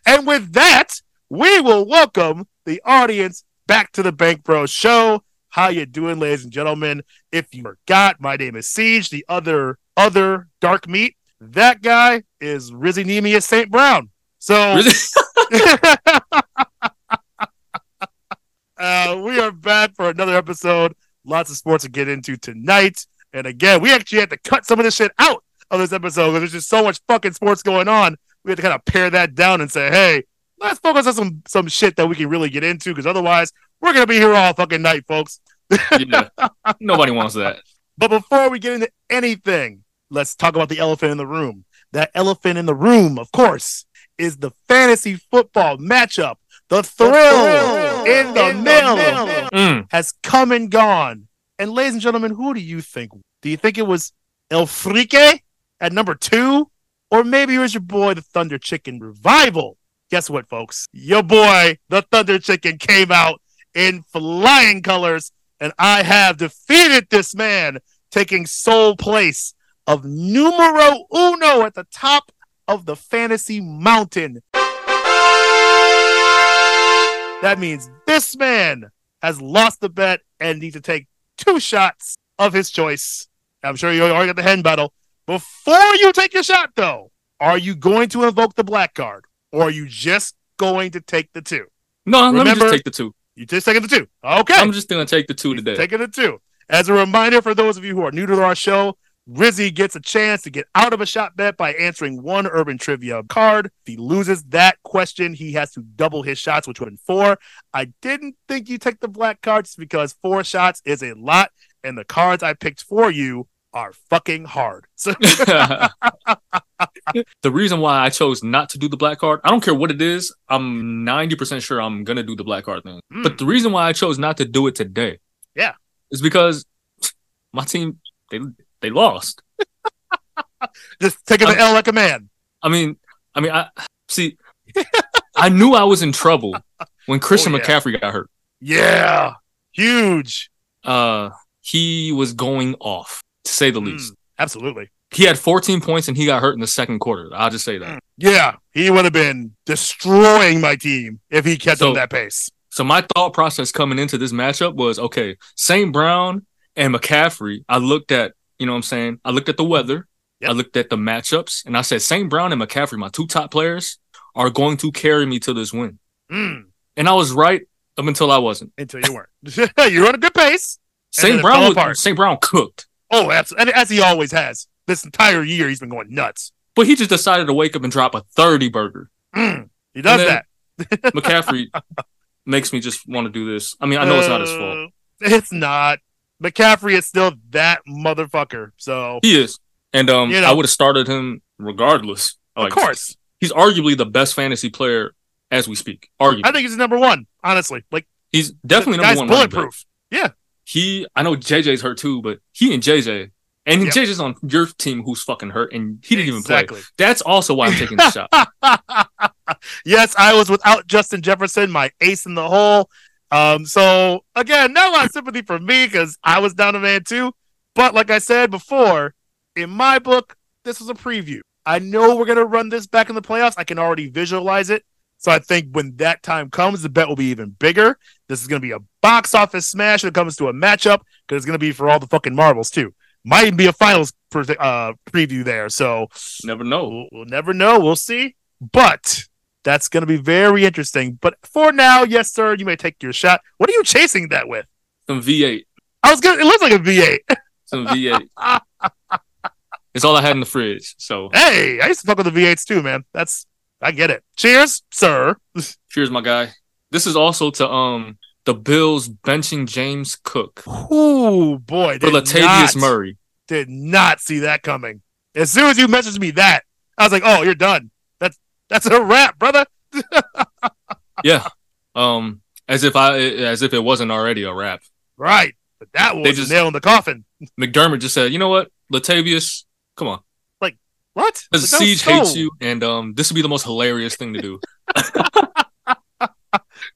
And with that, we will welcome the audience back to the Bank Bros show. How you doing, ladies and gentlemen? If you forgot, my name is Siege, the other other dark meat. That guy is Rizzy Nemius St. Brown. So [LAUGHS] uh, we are back for another episode. Lots of sports to get into tonight. And again, we actually had to cut some of this shit out of this episode because there's just so much fucking sports going on. We had to kind of pare that down and say, hey, let's focus on some some shit that we can really get into because otherwise we're gonna be here all fucking night, folks. yeah. [LAUGHS] Nobody wants that. But before we get into anything, let's talk about the elephant in the room. That elephant in the room, of course, is the fantasy football matchup. The thrill, in the mill Mm. has come and gone. And ladies and gentlemen, who do you think? Do you think it was El Frique at number two? Or maybe it was your boy, the Thunder Chicken Revival? Guess what, folks? Your boy, the Thunder Chicken, came out in flying colors, and I have defeated this man, taking sole place of numero uno at the top of the fantasy mountain. That means this man has lost the bet and needs to take two shots of his choice. I'm sure you already got the hen battle. Before you take your shot, though, are you going to invoke the black card, or are you just going to take the two? No, let me Remember- just take the two. You just taking the two. Okay. I'm just gonna take the two today. Taking the two. As a reminder for those of you who are new to our show, Rizzy gets a chance to get out of a shot bet by answering one urban trivia card. If he loses that question, he has to double his shots, which would have been four. I didn't think you take the black cards because four shots is a lot, and the cards I picked for you are fucking hard. So [LAUGHS] [LAUGHS] [LAUGHS] the reason why I chose not to do the black card, I don't care what it is. I'm 90% sure I'm gonna do the black card thing. Mm. But the reason why I chose not to do it today, Yeah. is because my team they they lost. [LAUGHS] just taking the L like a man. I mean, I mean, I see. [LAUGHS] I knew I was in trouble when Christian Oh, yeah. McCaffrey got hurt. Yeah. Huge. Uh, he was going off to say the least. Mm, absolutely. He had 14 points and he got hurt in the second quarter. I'll just say that. Yeah. He would have been destroying my team if he kept So- on that pace. So my thought process coming into this matchup was okay, St. Brown and McCaffrey. I looked at, you know what I'm saying? I looked at the weather. Yep. I looked at the matchups and I said St. Brown and McCaffrey, my two top players, are going to carry me to this win. Mm, And I was right up until I wasn't. [LAUGHS] until you weren't. [LAUGHS] You're on a good pace. St. Brown fell was, apart. St. Brown cooked. Oh, absolutely. As he always has. This entire year, he's been going nuts. But he just decided to wake up and drop a 30 burger. Mm, he does that. [LAUGHS] McCaffrey makes me just want to do this. I mean, I know it's not his fault. Uh, It's not. McCaffrey is still that motherfucker. So, He is. And um, You know. I would have started him regardless. of course. He's arguably the best fantasy player as we speak. Arguably. I think he's number one, honestly. Like, He's definitely the number one. running Yeah. He, I know JJ's hurt too, but he and JJ, and Yep. JJ's on your team who's fucking hurt, and he didn't even exactly. play. That's also why I'm [LAUGHS] taking the shot. [LAUGHS] yes, I was without Justin Jefferson, my ace in the hole. Um, so again, not a lot of sympathy for me because I was down a man too. But like I said before, in my book, this was a preview. I know we're gonna run this back in the playoffs. I can already visualize it. So I think when that time comes, the bet will be even bigger. This is gonna be a box office smash when it comes to a matchup because it's gonna be for all the fucking marbles too. Might even be a finals per- uh, preview there. So Never know. We'll, we'll never know. We'll see. But that's going to be very interesting. But for now, yes, sir, you may take your shot. What are you chasing that with? Some V8. I was gonna. It looks like a V8. Some V8. [LAUGHS] It's all I had in the fridge. So Hey, I used to fuck with the V8s too, man. That's I get it. Cheers, sir. cheers, my guy. This is also to um the Bills benching James Cook Ooh, boy, for Latavius not, Murray. Did not see that coming. As soon as you messaged me that, I was like, "Oh, you're done. That's that's a wrap, brother." [LAUGHS] Yeah. Um, as if I as if it wasn't already a wrap. Right, but that was They the just- nail in the coffin. [LAUGHS] McDermott just said, you know what, Latavius, come on. Like what? Because Like, that was Siege hates you, and um, this would be the most hilarious thing to do. [LAUGHS]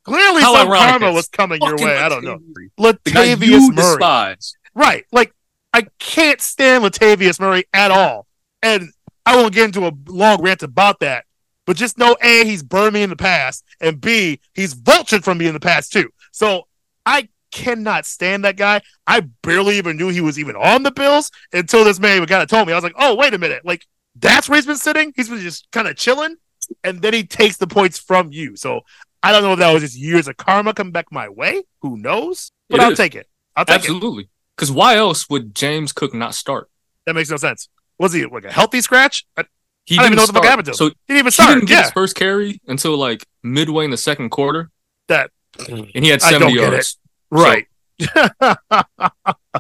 Clearly, How some ironic karma was coming your way. I don't know. Latavius. The guy Latavius you Murray. despise. Right. Like, I can't stand Latavius Murray at all. And I won't get into a long rant about that. But just know A, he's burned me in the past, and B, he's vultured from me in the past too. So I cannot stand that guy. I barely even knew he was even on the Bills until this man kind of told me. I was like, oh, wait a minute. Like, that's where he's been sitting. He's been just kind of chilling, and then he takes the points from you. So I don't know if that was just years of karma coming back my way. Who knows? But It I'll is. take it. I'll take it. Absolutely. Because why else would James Cook not start? That makes no sense. Was he like a healthy scratch? I He I don't even know what the fuck happened to him. So didn't even start. he didn't get Yeah, his first carry until like midway in the second quarter, that and he had I don't 70 get yards. right. [LAUGHS]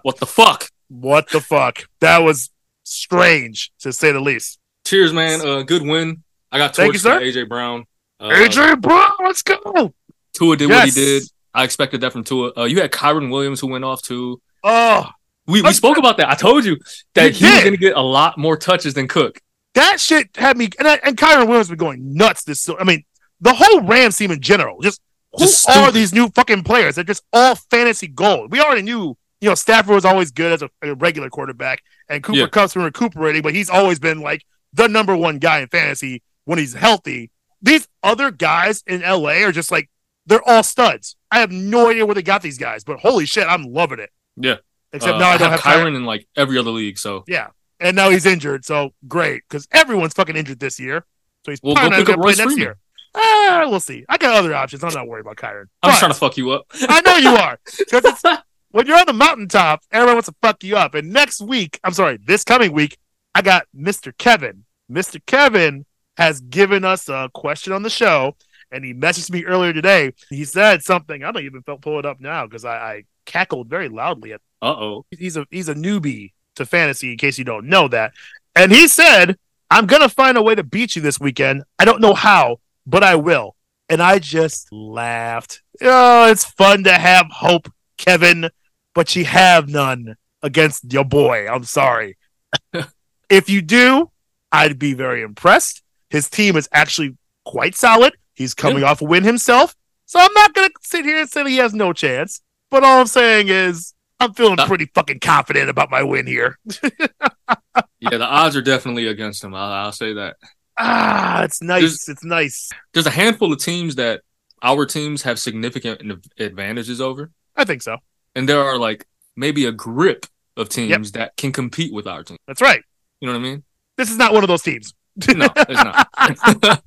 What the fuck? what the fuck? That was strange to say the least. Cheers, man. Uh, good win. I got Thank you, torched by. AJ Brown. Uh, AJ Brown, let's go. Tua did what he did. I expected that from Tua. Uh, you had Kyren Williams who went off too. Oh, We, we spoke about that. I told you that he was going to get a lot more touches than Cook. that shit had me and I, and Kyren Williams been going nuts this. I mean, the whole Rams team in general. Just who Just are these new fucking players? They're just all fantasy gold. We already knew. You know, Stafford was always good as a, a regular quarterback, and Cooper Yeah. Kupp's been recuperating, but he's always been like the number one guy in fantasy when he's healthy. These other guys in LA are just like they're all studs. I have no idea where they got these guys, but holy shit, I'm loving it. Yeah. Except Uh, now I don't have, Kyren Kyren. in like every other league. So Yeah, and now he's injured, so great because everyone's fucking injured this year. So he's Well, probably not pick going up to play Royce next Freeman. year. Ah, we'll see. I got other options. I'm not worried about Kyren. I'm just trying to fuck you up. I know you are. 'Cause it's, [LAUGHS] when you're on the mountaintop, everyone wants to fuck you up. And next week, I'm sorry, this coming week, I got Mr. Kevin. Mr. Kevin has given us a question on the show, and he messaged me earlier today. He said something. I don't even feel- pull it up now because I, I cackled very loudly. At, Uh oh. he's a he's a newbie to fantasy, in case you don't know that. And he said, "I'm gonna find a way to beat you this weekend. I don't know how, but I will." And I just laughed. Oh, it's fun to have hope, Kevin, but you have none against your boy. I'm sorry. [LAUGHS] if you do, I'd be very impressed. His team is actually quite solid. He's coming off a win himself. So I'm not going to sit here and say that he has no chance. But all I'm saying is, I'm feeling pretty fucking confident about my win here. [LAUGHS] Yeah, the odds are definitely against him. I'll, I'll say that. Ah, it's nice. There's- it's nice. There's a handful of teams that our teams have significant advantages over, I think so. and there are like maybe a grip of teams that can compete with our team. That's right. You know what I mean? This is not one of those teams. No, it's not. [LAUGHS]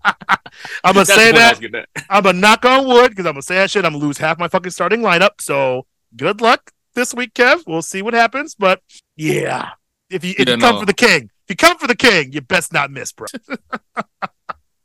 I'm gonna say the point I that. was getting at. I'm gonna knock on wood because I'm gonna say that shit. I'm gonna lose half my fucking starting lineup. So good luck this week, Kev. We'll see what happens. But yeah, if you if Yeah, you come no. for the king, if you come for the king, you best not miss, bro. [LAUGHS]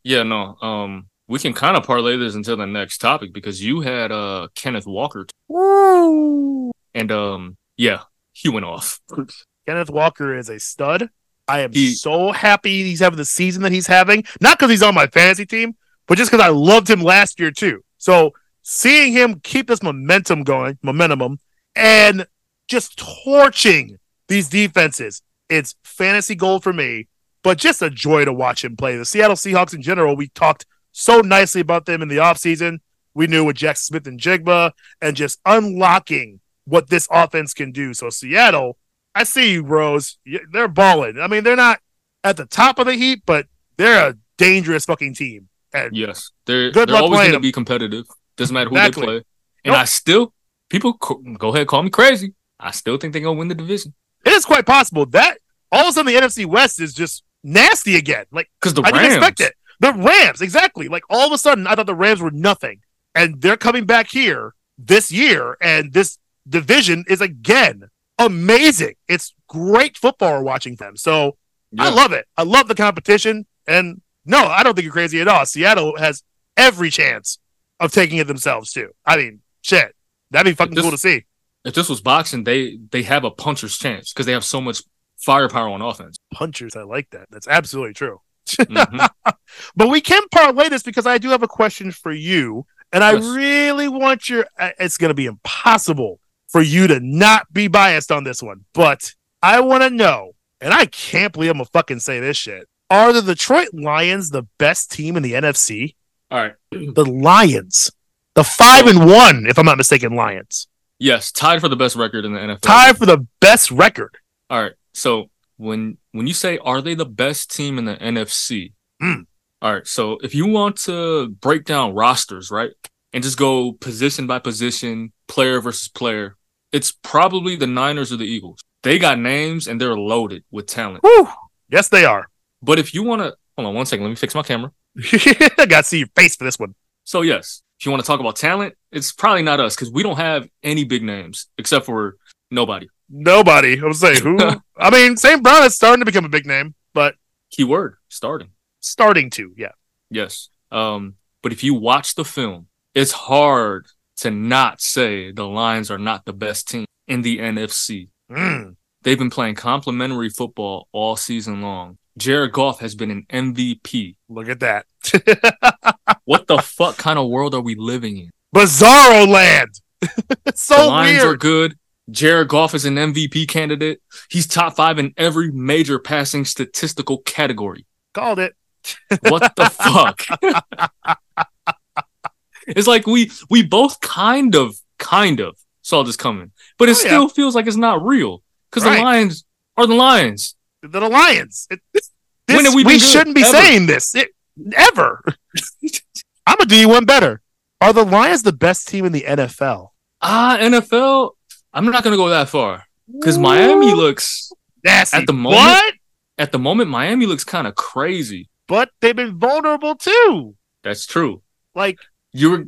Yeah, no. Um, we can kind of parlay this until the next topic because you had uh Kenneth Walker, t- Woo! and um, yeah, he went off. [LAUGHS] Kenneth Walker is a stud. I am He- so happy he's having the season that he's having. Not because he's on my fantasy team, but just because I loved him last year too. So seeing him keep this momentum going, momentum, and just torching these defenses, it's fantasy gold for me. But just a joy to watch him play. The Seattle Seahawks in general, we talked so nicely about them in the offseason. We knew with Jaxon Smith-Njigba and just unlocking what this offense can do. So Seattle, I see you, Rose. They're balling. I mean, they're not at the top of the heap, but they're a dangerous fucking team. And Yes, they're Good they're luck always going to be competitive. Doesn't matter who Exactly. they play. And Nope. I still, people go ahead call me crazy. I still think they're gonna win the division it is quite possible that all of a sudden the NFC West is just nasty again. Like because the I Rams. didn't expect it. The Rams, exactly. Like all of a sudden, I thought the Rams were nothing, and they're coming back here this year, and this division is again amazing. It's great football we're watching them. So I love it. I love the competition. And no, I don't think you're crazy at all. Seattle has every chance of taking it themselves too. I mean, shit, that'd be fucking This- cool to see. If this was boxing, they they have a puncher's chance because they have so much firepower on offense. Punchers, I like that. That's absolutely true. Mhm. [LAUGHS] But we can parlay this because I do have a question for you, and I really want your. uh, It's going to be impossible for you to not be biased on this one, but I want to know, and I can't believe I'm gonna fucking say this shit. Are the Detroit Lions the best team in the NFC? All right. The Lions, the five and one, if I'm not mistaken, Lions Yes, tied for the best record in the NFL. tied for the best record. All right. So when when you say are they the best team in the NFC? Hmm. All right. So if you want to break down rosters, right, and just go position by position, player versus player, it's probably the Niners or the Eagles. They got names and they're loaded with talent. Whew. Yes, they are. But if you want to, hold on one second. Let me fix my camera. [LAUGHS] I got to see your face for this one. So yes, if you want to talk about talent, it's probably not us because we don't have any big names except for nobody. Nobody. I'm saying who? [LAUGHS] I mean, St. Brown is starting to become a big name, but Keyword starting. starting to. Yeah. Yes. Um, but if you watch the film, it's hard to not say the Lions are not the best team in the NFC. Mm. They've been playing complimentary football all season long. Jared Goff has been an MVP. Look at that. [LAUGHS] What the fuck kind of world are we living in? Bizarro land. [LAUGHS] so the Lions are good. Jared Goff is an MVP candidate. He's top five in every major passing statistical category. Called it. What the [LAUGHS] fuck? It's like we we both kind of kind of saw this coming, but it Oh, yeah. still feels like it's not real because Right. the Lions are the Lions. The Lions. It, this, we we shouldn't be Ever. saying this. It, ever. [LAUGHS] I'm do you one better. Are the Lions the best team in the NFL? Ah, NFL. I'm not gonna go that far because Miami looks Nasty. At the moment- What? at the moment. Miami looks kind of crazy. But they've been vulnerable too. That's true. Like, You were.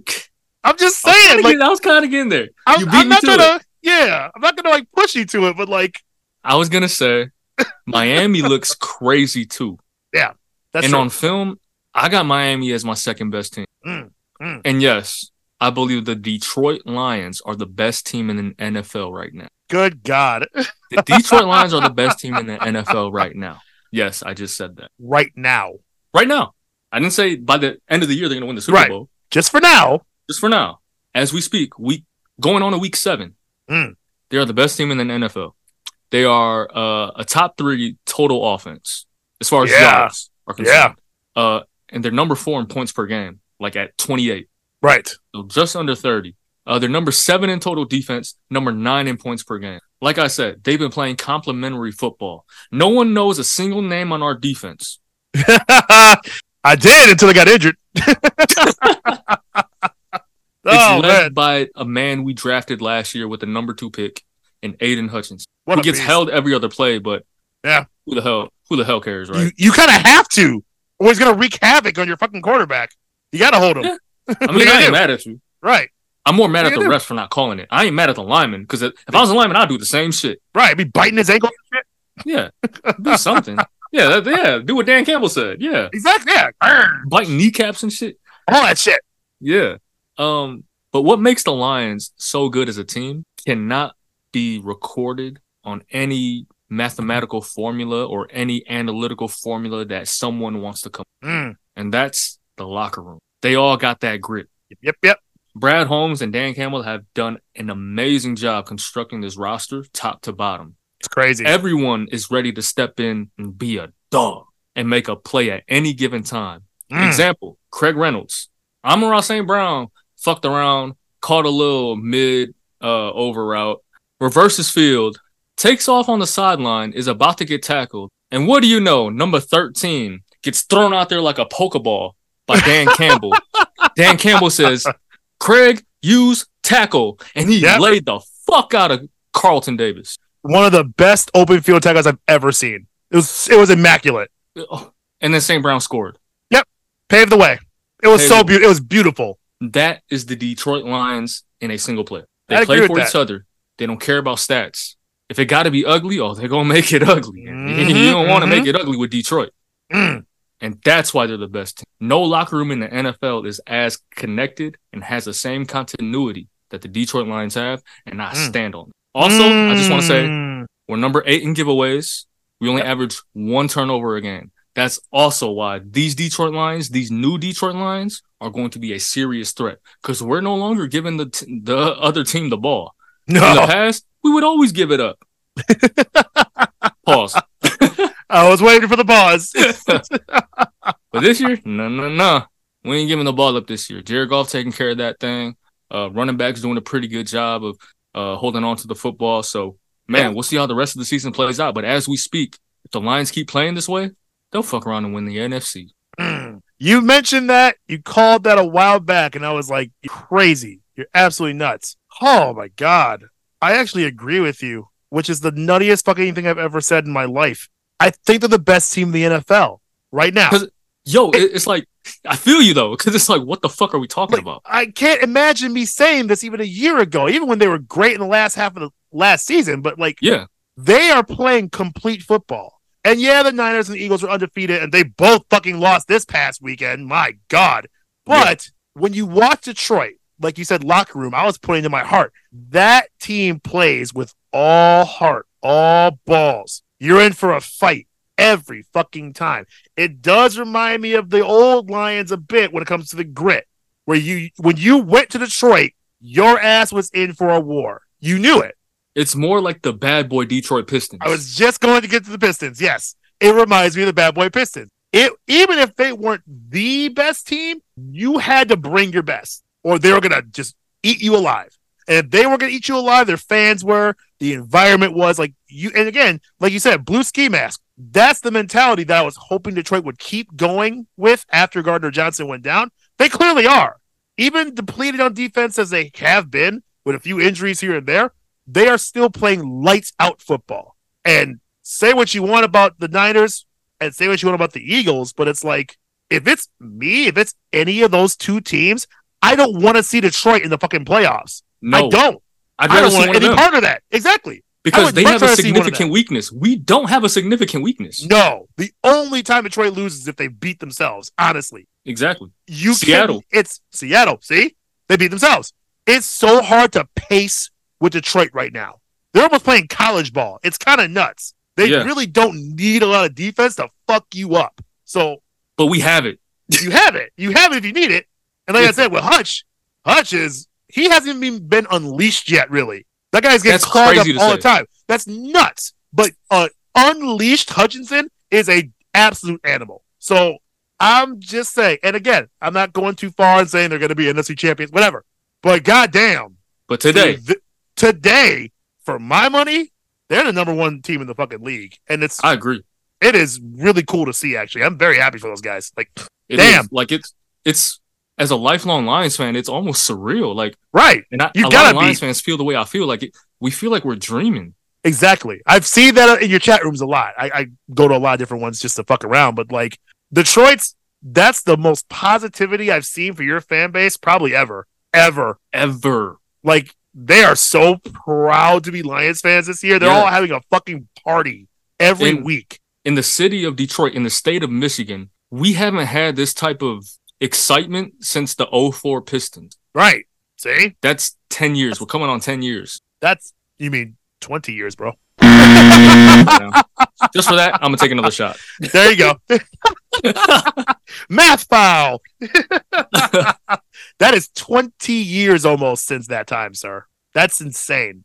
I'm just saying. kinda Like, I was kind of getting there. I'm, you beat I'm not to gonna. Yeah, I'm not gonna like push you to it, but like I was gonna say [LAUGHS] Miami looks crazy too. Yeah, that's and true. on film, I got Miami as my second best team. Mm, mm. And yes, I believe the Detroit Lions are the best team in the NFL right now. good God, The Detroit Lions are the best team in the [LAUGHS] NFL right now. Yes, I just said that. right now, Right now. I didn't say by the end of the year they're going to win the Super Right. Bowl. Just for now. Just for now. As we speak, week going on a week seven. Mm. They are the best team in the NFL. They are uh, a top three total offense as far as Yeah. yards are concerned. Uh, and they're number four in points per game, like at 28. Right. So just under 30. Uh, they're number seven in total defense, number nine in points per game. Like I said, they've been playing complementary football. No one knows a single name on our defense. [LAUGHS] I did until I got injured. It's oh led man, by a man we drafted last year with the number two pick and Aidan Hutchinson, what who gets beast. held every other play, but Yeah. who the hell who the hell cares, right? You, you kind of have to, or he's gonna wreak havoc on your fucking quarterback. You got to hold him. Yeah. [LAUGHS] I mean, I ain't do? mad at you. Right. I'm more mad What at the refs for not calling it. I ain't mad at the lineman because if I was a lineman, I'd do the same shit. Right. Be biting his ankle. And shit. Yeah, do something. [LAUGHS] Yeah, that, yeah, do what Dan Campbell said. Yeah, Exactly. Yeah. Biting kneecaps and shit. All that shit. Yeah. Um, but what makes the Lions so good as a team cannot be recorded on any mathematical formula or any analytical formula that someone wants to come. Mm. And that's the locker room. They all got that grit. Yep. Yep. Brad Holmes and Dan Campbell have done an amazing job constructing this roster top to bottom. It's crazy. Everyone is ready to step in and be a dog and make a play at any given time. Mm. Example, Craig Reynolds. Amon St. Brown fucked around, caught a little mid uh, over route, reverses field, takes off on the sideline, is about to get tackled. And what do you know? Number 13 gets thrown out there like a Pokeball by Dan [LAUGHS] Campbell. Dan Campbell says, Craig, use tackle. And he Yep. laid the fuck out of Carlton Davis. One of the best open field tackles I've ever seen. It was it was immaculate. And then St. Brown scored. Yep, paved the way. It was Paved so beautiful. It was beautiful. That is the Detroit Lions in a single play. They I'd play for each that. other. They don't care about stats. if it got to be ugly, oh, they're gonna make it ugly. Mhm, [LAUGHS] you don't want to mhm. make it ugly with Detroit, Mm. and that's why they're the best team. No locker room in the NFL is as connected and has the same continuity that the Detroit Lions have, and I Mm. stand on. it. Also, I just want to say Mm. we're number eight in giveaways. We only average one turnover a game. That's also why these Detroit Lions, these new Detroit Lions, are going to be a serious threat because we're no longer giving the t- the other team the ball. In the past, we would always give it up. [LAUGHS] Pause. [LAUGHS] I was waiting for the pause. [LAUGHS] But this year, no, no, no. We ain't giving the ball up this year. Jared Goff taking care of that thing. Uh, running backs doing a pretty good job of uh, holding on to the football. So, man, we'll see how the rest of the season plays out. But as we speak, if the Lions keep playing this way, they'll fuck around and win the NFC. Mm. [CLEARS THROAT] you mentioned that you called that a while back, and I was like, "You're crazy! You're absolutely nuts!" Oh my god, I actually agree with you, which is the nuttiest fucking thing I've ever said in my life. I think they're the best team in the NFL right now. Yo, it, it's like I feel you though, because it's like, what the fuck are we talking Like, about? I can't imagine me saying this even a year ago, even when they were great in the last half of the last season. But like, Yeah, they are playing complete football. And yeah, the Niners and the Eagles are undefeated, and they both fucking lost this past weekend. My God. But when you watch Detroit, like you said, locker room, I was putting in my heart. That team plays with all heart, all balls. You're in for a fight every fucking time. It does remind me of the old Lions a bit when it comes to the grit, where you when you went to Detroit, your ass was in for a war. You knew it. it's more like the bad boy Detroit Pistons. I was just going to get to the Pistons. Yes, it reminds me of the Bad Boy Pistons. It even if they weren't the best team, you had to bring your best, or they were gonna just eat you alive. And they were gonna eat you alive, their fans were, the environment was like you. And again, like you said, blue ski mask. That's the mentality that I was hoping Detroit would keep going with after Gardner Johnson went down. They clearly are. Even depleted on defense as they have been, with a few injuries here and there, they are still playing lights out football. And say what you want about the Niners and say what you want about the Eagles, but it's like if it's me, if it's any of those two teams, I don't want to see Detroit in the fucking playoffs. No, I don't. I'd I don't want any part of that. Exactly. because they have a rather see one of significant weakness. We don't have a significant weakness. No, the only time Detroit loses is if they beat themselves. Honestly, Exactly. you Seattle. Can, it's Seattle. See, they beat themselves. It's so hard to pace with Detroit right now. They're almost playing college ball. It's kind of nuts. They Yeah. really don't need a lot of defense to fuck you up. So But we have it. you have it. You have it if you need it. And like I said, with Hutch, Hutch is he hasn't even been unleashed yet. Really, that guy's getting That's called up all say. the time. That's nuts. But uh, unleashed Hutchinson is a absolute animal. So I'm just saying. And again, I'm not going too far and saying they're going to be NFC champions, whatever. But goddamn, But today, th- today, for my money, they're the number one team in the fucking league, and it's I agree. it is really cool to see. Actually, I'm very happy for those guys. Like, It Damn. is. like it's it's as a lifelong Lions fan, it's almost surreal. Like, right. and I, You a lot gotta of Lions be. fans feel the way I feel. Like it, we feel like we're dreaming. Exactly. I've seen that in your chat rooms a lot. I, I go to a lot of different ones just to fuck around, but like Detroit's, that's the most positivity I've seen for your fan base probably ever, ever. Ever. Like they are so proud to be Lions fans this year. They're Yeah. all having a fucking party every And- week. In the city of Detroit, in the state of Michigan, we haven't had this type of excitement since the 04 Pistons. Right. See? That's 10 years. We're coming on 10 years. That's you mean 20 years, bro. [LAUGHS] Just for that, I'm gonna take another shot. There you go. [LAUGHS] Math foul. [LAUGHS] that is 20 years almost since that time, sir. That's insane.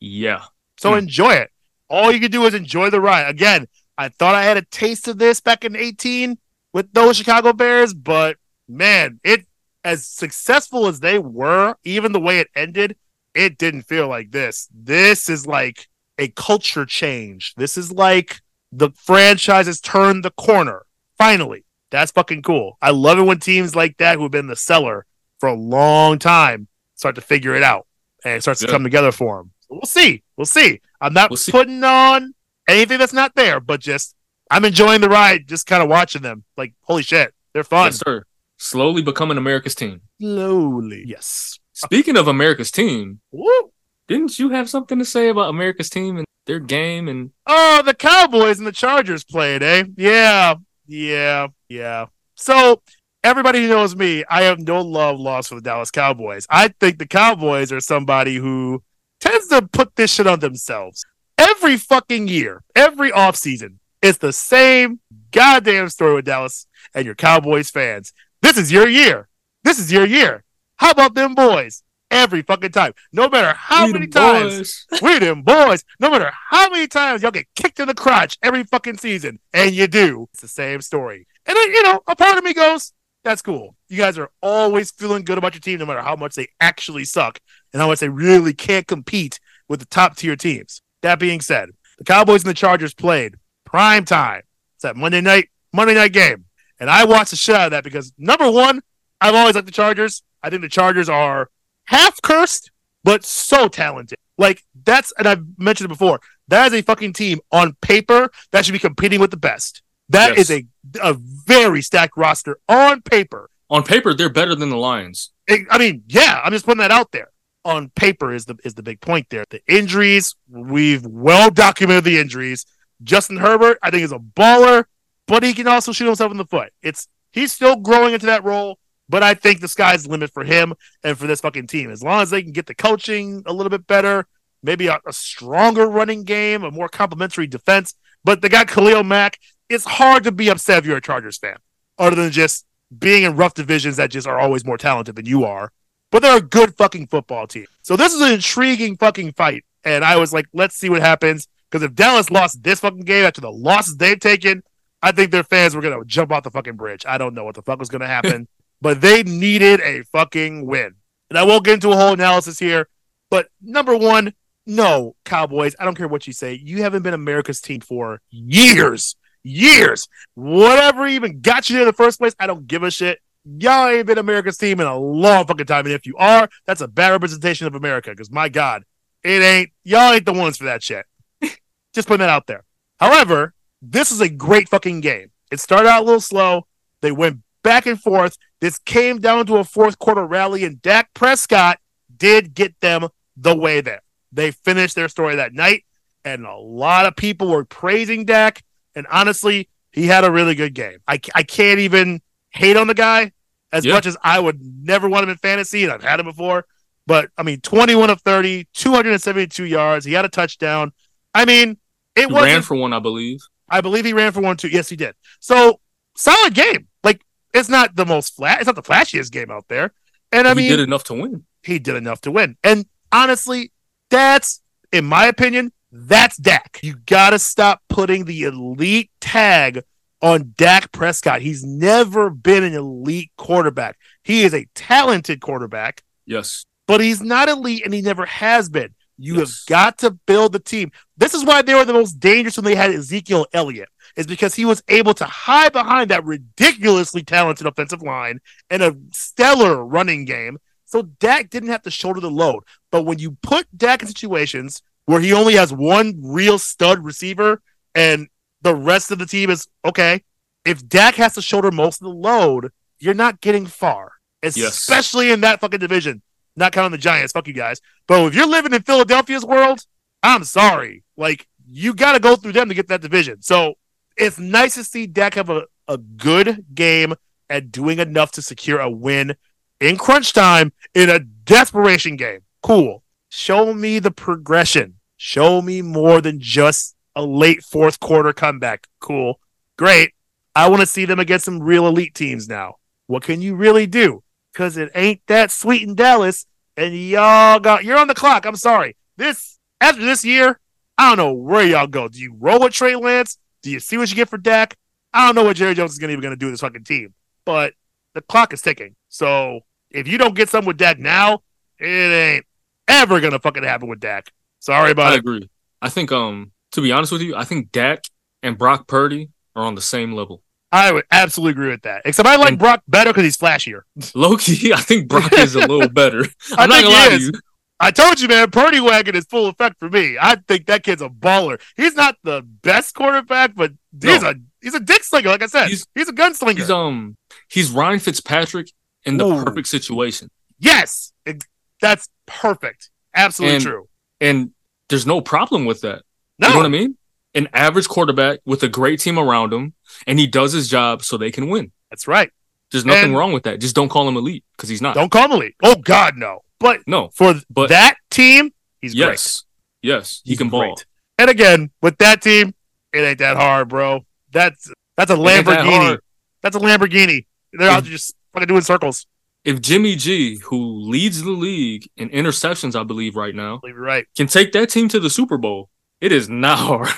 Yeah. So Hmm. enjoy it. All you can do is enjoy the ride. Again, I thought I had a taste of this back in 18 with those Chicago Bears, but man, it as successful as they were, even the way it ended, it didn't feel like this. This is like a culture change. This is like the franchise has turned the corner. Finally. That's fucking cool. I love it when teams like that who have been the cellar for a long time start to figure it out and it starts to come together for them. We'll see. We'll see. I'm not We'll see. putting on anything that's not there, but just I'm enjoying the ride, just kind of watching them. Like, holy shit, they're fun. Yes, sir. Slowly becoming America's team. Slowly. Yes. Speaking of America's team, Woo. Didn't you have something to say about America's team and their game? And Oh, the Cowboys and the Chargers played, eh? Yeah, yeah, yeah. So everybody who knows me, I have no love lost for the Dallas Cowboys. I think the Cowboys are somebody who tends to put this shit on themselves. Every fucking year, every offseason, it's the same goddamn story with Dallas and your Cowboys fans. This is your year. This is your year. How about them boys? Every fucking time. No matter how We many times boys. we them boys. No matter how many times y'all get kicked in the crotch every fucking season, and you do, it's the same story. And then, you know, a part of me goes, that's cool. You guys are always feeling good about your team, no matter how much they actually suck and how much they really can't compete with the top tier teams. That being said, the Cowboys and the Chargers played prime time. It's that Monday night, Monday night game. And I watched the shit out of that because number one, I've always liked the Chargers. I think the Chargers are half cursed, but so talented. Like that's and I've mentioned it before. That is a fucking team on paper that should be competing with the best. That is Yes. a a very stacked roster on paper. On paper, they're better than the Lions. I mean, yeah, I'm just putting that out there. On paper is the is the big point there. The injuries, we've well documented the injuries. Justin Herbert, I think, is a baller, but he can also shoot himself in the foot. It's he's still growing into that role, but I think the sky's the limit for him and for this fucking team. As long as they can get the coaching a little bit better, maybe a, a stronger running game, a more complementary defense. But they got Khalil Mack. It's hard to be upset if you're a Chargers fan, other than just being in rough divisions that just are always more talented than you are. But they're a good fucking football team. So this is an intriguing fucking fight. And I was like, let's see what happens. Because if Dallas lost this fucking game after the losses they've taken, I think their fans were gonna jump off the fucking bridge. I don't know what the fuck was gonna happen, [LAUGHS] but they needed a fucking win. And I won't get into a whole analysis here. But number one, no, Cowboys. I don't care what you say. You haven't been America's team for years, years. Whatever even got you there in the first place, I don't give a shit. Y'all ain't been America's team in a long fucking time. And if you are, that's a bad representation of America. Because my God, it ain't. Y'all ain't the ones for that shit. [LAUGHS] Just putting that out there. However, this is a great fucking game. It started out a little slow. They went back and forth. This came down to a fourth quarter rally, and Dak Prescott did get them the way there. They finished their story that night, and a lot of people were praising Dak. And honestly, he had a really good game. I, I can't even hate on the guy as Yeah. much as I would never want him in fantasy, and I've had him before. But I mean, 21 of 30, 272 yards. He had a touchdown. I mean, it was ran for one, I believe. I believe he ran for one too. Yes, he did. So solid game. Like it's not the most flat. It's not the flashiest game out there. And I mean he mean, did enough to win. he did enough to win. And honestly, that's in my opinion, that's Dak. You gotta stop putting the elite tag on Dak Prescott. He's never been an elite quarterback. He is a talented quarterback Yes. but he's not elite and he never has been. You have got to build the team. This is why they were the most dangerous when they had Ezekiel Elliott, is because he was able to hide behind that ridiculously talented offensive line and a stellar running game. So Dak didn't have to shoulder the load. But when you put Dak in situations where he only has one real stud receiver and the rest of the team is okay, if Dak has to shoulder most of the load, you're not getting far, especially in that fucking division. Not counting the Giants, fuck you guys. But if you're living in Philadelphia's world, I'm sorry. Like you got to go through them to get that division. So it's nice to see Dak have a, a good game at doing enough to secure a win in crunch time in a desperation game. Cool. Show me the progression. Show me more than just a late fourth quarter comeback. Cool. Great. I want to see them against some real elite teams now. What can you really do? Because it ain't that sweet in Dallas, and y'all got you're on the clock. I'm sorry. This after this year, I don't know where y'all go. Do you roll with Trey Lance? Do you see what you get for Dak? I don't know what Jerry Jones is gonna even gonna do with this fucking team. But the clock is ticking. So if you don't get something with Dak now, it ain't ever gonna fucking happen with Dak. Sorry about I it. agree. I think um to be honest with you, I think Dak and Brock Purdy are on the same level. I would absolutely agree with that. Except I like And- Brock better because he's flashier. Loki, I think Brock is a little [LAUGHS] better. I'm not gonna lie to you. I told you, man, Purdy wagon is full effect for me. I think that kid's a baller. He's not the best quarterback, but he's No. a he's a dick slinger, like I said. He's, He's- a gunslinger. He's um he's Ryan Fitzpatrick in the Ooh. perfect situation. yes, it- that's perfect. Absolutely And- true. And there's no problem with that. No, You know what I mean? An average quarterback with a great team around him, and he does his job so they can win. that's right. There's nothing And- wrong with that. Just don't call him elite because he's not. Don't call him elite. Oh God, no. But No, for but that team, he's great. yes, yes, he He's can ball. great. And again, with that team, it ain't that hard, bro. That's that's a ain't that Lamborghini. That's a Lamborghini. They're out just fucking doing circles. If Jimmy G, who leads the league in interceptions, I believe right now, Believe you're right. can take that team to the Super Bowl, it is not hard.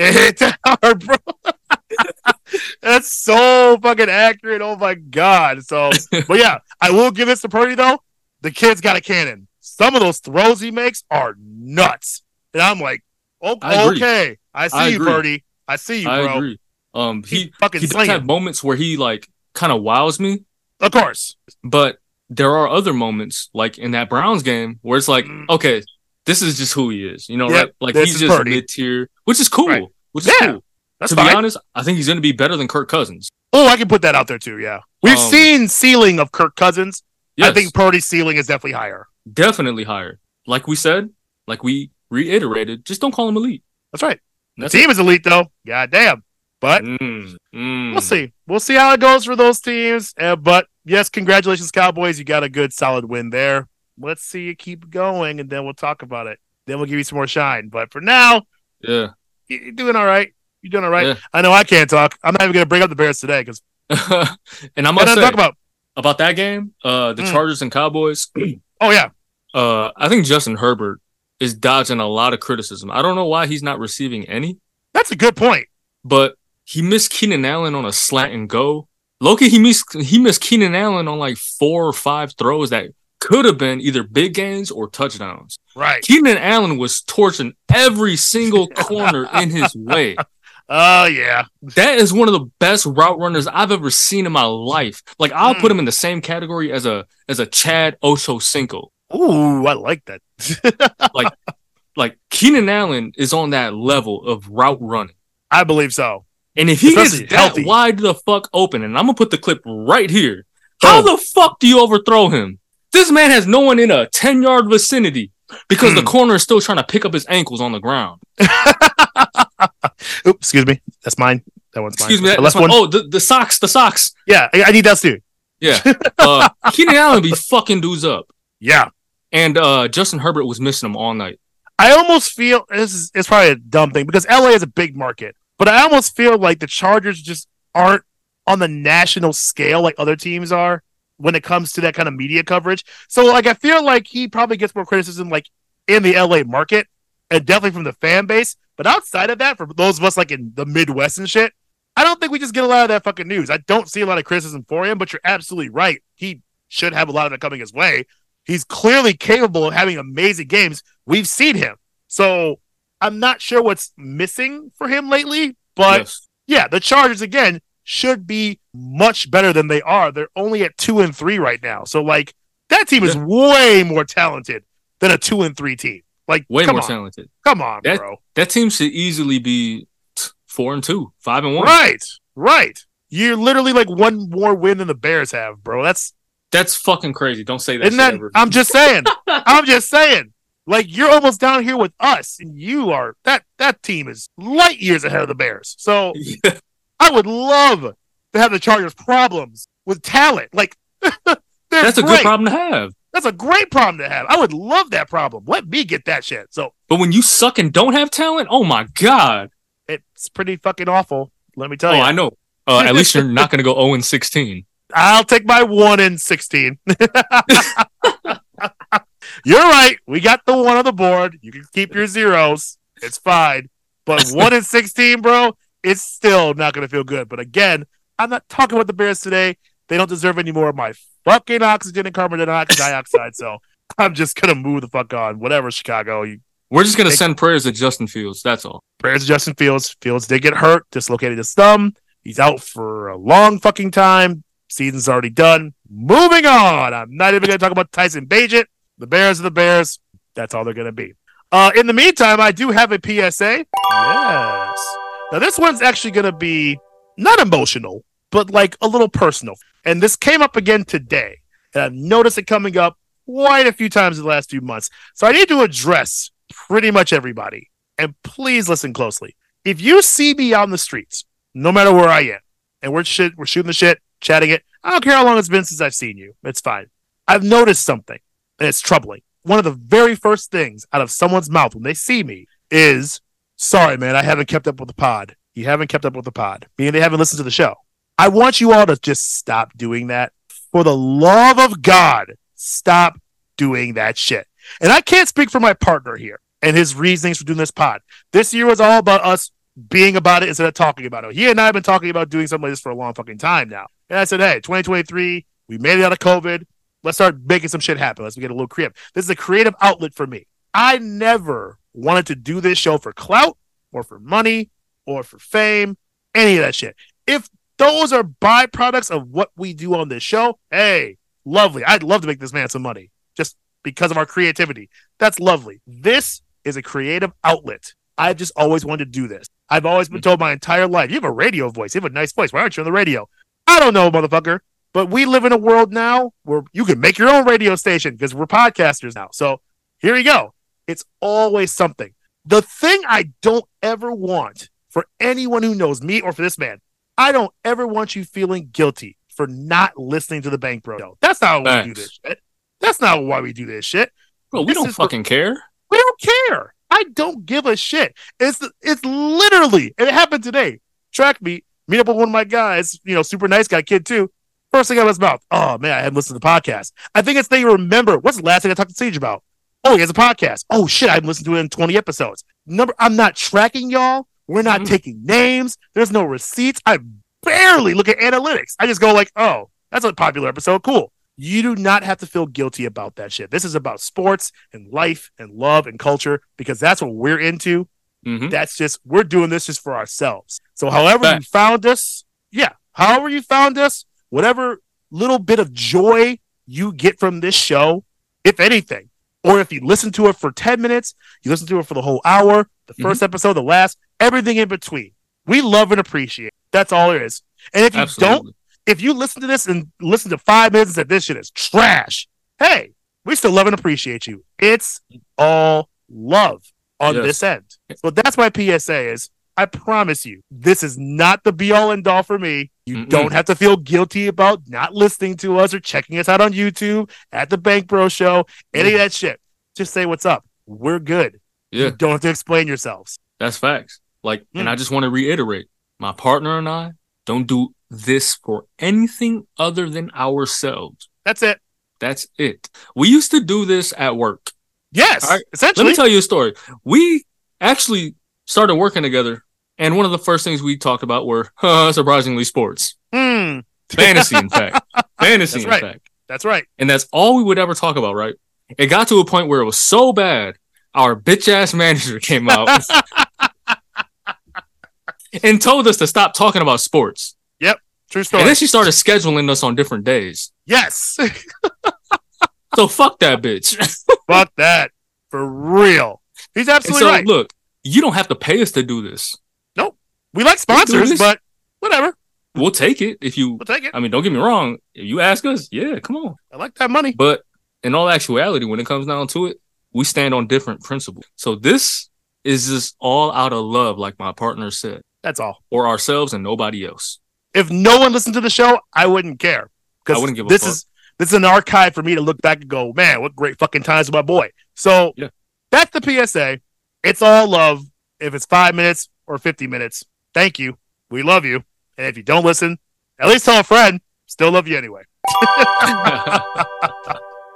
It ain't that hard, bro. [LAUGHS] That's so fucking accurate. Oh my god. So, but yeah, I will give this to Purdy though. The kid's got a cannon. Some of those throws he makes are nuts, and I'm like, oh, I okay, I see I you. Purdy. I see you, I bro. agree. Um, He, he fucking he does slinging. have moments where he like kind of wows me, Of course. but there are other moments like in that Browns game where it's like, Mm. okay, this is just who he is. You know, Yep, right? Like he's just mid tier, which is cool. Right. Which is Yeah, cool. That's to fine. be honest, I think he's going to be better than Kirk Cousins. Oh, I can put that out there too. Yeah, we've Um, seen ceiling of Kirk Cousins. Yes, I think Purdy's ceiling is definitely higher. definitely higher. Like we said, like we reiterated, just don't call him elite. That's right. The team is elite though. God damn. But Mm, mm. we'll see. We'll see how it goes for those teams. Uh, but yes, congratulations, Cowboys. You got a good, solid win there. Let's see you keep going, and then we'll talk about it. Then we'll give you some more shine. But for now, Yeah. you- you're doing all right. You're doing all right. Yeah. I know I can't talk. I'm not even going to bring up the Bears today because [LAUGHS] and I I must don't talk about. about that game, uh, the Mm. Chargers and Cowboys. [CLEARS THROAT] Oh yeah, Uh, I think Justin Herbert is dodging a lot of criticism. I don't know why he's not receiving any, that's a good point. but he missed Keenan Allen on a slant and go. Loki, he missed he missed Keenan Allen on like four or five throws that could have been either big gains or touchdowns. Right. Keenan Allen was torching every single [LAUGHS] corner in his way. Oh yeah. That is one of the best route runners I've ever seen in my life. Like I'll Mm. put him in the same category as a as a Chad Ochocinco. Ooh, I like that. [LAUGHS] Like like Keenan Allen is on that level of route running. I believe so. And if he Especially is that healthy. wide the fuck open, and I'm gonna put the clip right here. How Oh. the fuck do you overthrow him? This man has no one in a 10 yard vicinity because the Hmm. corner is still trying to pick up his ankles on the ground. [LAUGHS] Oops, excuse me. That's mine. That one's mine. Excuse me. That, one. one. Oh, the, the socks, the socks. Yeah, I, I need that too. Yeah. [LAUGHS] Uh, Keenan Allen be fucking dudes up. Yeah. And uh, Justin Herbert was missing him all night. I almost feel this is it's probably a dumb thing because LA is a big market, but I almost feel like the Chargers just aren't on the national scale like other teams are when it comes to that kind of media coverage. So like I feel like he probably gets more criticism like in the LA market and definitely from the fan base. But outside of that, for those of us like in the Midwest and shit, I don't think we just get a lot of that fucking news. I don't see a lot of criticism for him, but you're absolutely right. He should have a lot of it coming his way. He's clearly capable of having amazing games. We've seen him. So I'm not sure what's missing for him lately, but Yes. yeah, the Chargers again should be much better than they are. They're only at two and three right now. So like that team is way more talented than a two and three team. Like Way more on, talented. come on, That- bro. That team should easily be four and two, five and one. Right, right. You're literally like one more win than the Bears have, bro. That's That's fucking crazy. Don't say that. that? I'm just saying. [LAUGHS] I'm just saying. Like you're almost down here with us, and you are that that team is light years ahead of the Bears. So [LAUGHS] Yeah. I would love to have the Chargers problems with talent. Like [LAUGHS] That's a great. good problem to have. That's a great problem to have. I would love that problem. Let me get that shit. So But when you suck and don't have talent, oh my god. it's pretty fucking awful. Let me tell Oh, you. I know. Uh, at least you're not going to go 0 and 16. [LAUGHS] I'll take my one in sixteen. [LAUGHS] You're right. We got the one on the board. You can keep your zeros. It's fine. But one in sixteen, bro, it's still not gonna feel good. But again, I'm not talking about the Bears today. They don't deserve any more of my fucking oxygen and carbon [LAUGHS] dioxide. so I'm just gonna move the fuck on. Whatever, Chicago. You We're just going to Thank- send prayers to Justin Fields. That's all. prayers to Justin Fields. Fields did get hurt, dislocated his thumb. He's out for a long fucking time. Season's already done. Moving on. I'm not even going to talk about Tyson Bagent. The Bears are the Bears. That's all they're going to be. Uh, in the meantime, I do have a PSA. Yes. Now, this one's actually going to be not emotional, but like a little personal. And this came up again today. And I've noticed it coming up quite a few times in the last few months. So I need to address pretty much everybody. And please listen closely. If you see me on the streets, no matter where I am, and we're we're shooting the shit, chatting it. I don't care how long it's been since I've seen you. It's fine. I've noticed something, and it's troubling. One of the very first things out of someone's mouth when they see me is, "Sorry, man, I haven't kept up with the pod. You haven't kept up with the pod, meaning they haven't listened to the show." I want you all to just stop doing that. For the love of God, stop doing that shit. And I can't speak for my partner here and his reasonings for doing this pod. This year was all about us being about it instead of talking about it. He and I have been talking about doing something like this for a long fucking time now. And I said, hey, 2023, we made it out of COVID. Let's start making some shit happen. Let's get a little creative. This is a creative outlet for me. I never wanted to do this show for clout or for money or for fame, any of that shit. If those are byproducts of what we do on this show, hey, lovely. I'd love to make this man some money just because of our creativity. That's lovely. This is a creative outlet. I've just always wanted to do this. I've always been told my entire life, you have a radio voice. You have a nice voice. Why aren't you on the radio? I don't know, motherfucker. But we live in a world now where you can make your own radio station because we're podcasters now. So here you go. It's always something. The thing I don't ever want for anyone who knows me or for this man, I don't ever want you feeling guilty for not listening to the Bank Bro. show. That's not why we do this shit. That's not why we do this shit. Bro, we This don't the- fucking care. We don't care. I don't give a shit. It's it's literally, and it happened today. Track meet, meet up with one of my guys, you know, super nice guy, kid too. First thing out of his mouth, oh man, I haven't listened to the podcast. I think it's they remember what's the last thing I talked to Sage about? Oh, he has a podcast. Oh shit, I haven't listened to it in 20 episodes. Number I'm not tracking y'all. We're not Mhm. taking names. There's no receipts. I barely look at analytics. I just go like, oh, that's a popular episode. Cool. You do not have to feel guilty about that shit. This is about sports and life and love and culture because that's what we're into. hmm That's just we're doing this just for ourselves. So however you found us, yeah, however you found us, whatever little bit of joy you get from this show, if anything, or if you listen to it for 10 minutes, you listen to it for the whole hour, the mm-hmm. 1st episode, the last, everything in between. We love and appreciate. That's all there is. And if you don't, if you listen to this and listen to five minutes and said this shit is trash, hey, we still love and appreciate you. It's all love on Yes. this end. So that's my PSA is I promise you, this is not the be all end all for me. You Mm-mm. don't have to feel guilty about not listening to us or checking us out on YouTube at the Bank Bro Show, any of that shit. Just say what's up. We're good. Yeah, You don't have to explain yourselves. that's facts. Like, and Mm. I just want to reiterate, my partner and I don't do this for anything other than ourselves. That's it. That's it. We used to do this at work. Yes. Right. Let me tell you a story. We actually started working together, and one of the first things we talked about were [LAUGHS] surprisingly sports, Hmm. fantasy, in fact, [LAUGHS] fantasy, That's in right. fact, That's right. and that's all we would ever talk about. Right? It got to a point where it was so bad, our bitch ass manager came out [LAUGHS] and told us to stop talking about sports. Yep. True story. And then she started scheduling us on different days. yes. So fuck that bitch. Fuck that. For real. He's absolutely so right. look, you don't have to pay us to do this. We like sponsors, but whatever. We'll take it if you We'll take it. I mean, don't get me wrong. If you ask us, yeah, come on. I like that money. But in all actuality, when it comes down to it, we stand on different principles. So this is just all out of love, like my partner said, That's all. Or ourselves and nobody else. If no one listened to the show, I wouldn't care. Because I wouldn't give a this fuck. is this is an archive for me to look back and go, man, what great fucking times with my boy. So Yeah. that's the PSA. It's all love. If it's five minutes or 50 minutes, thank you. We love you. And if you don't listen, at least tell a friend. Still love you anyway. [LAUGHS]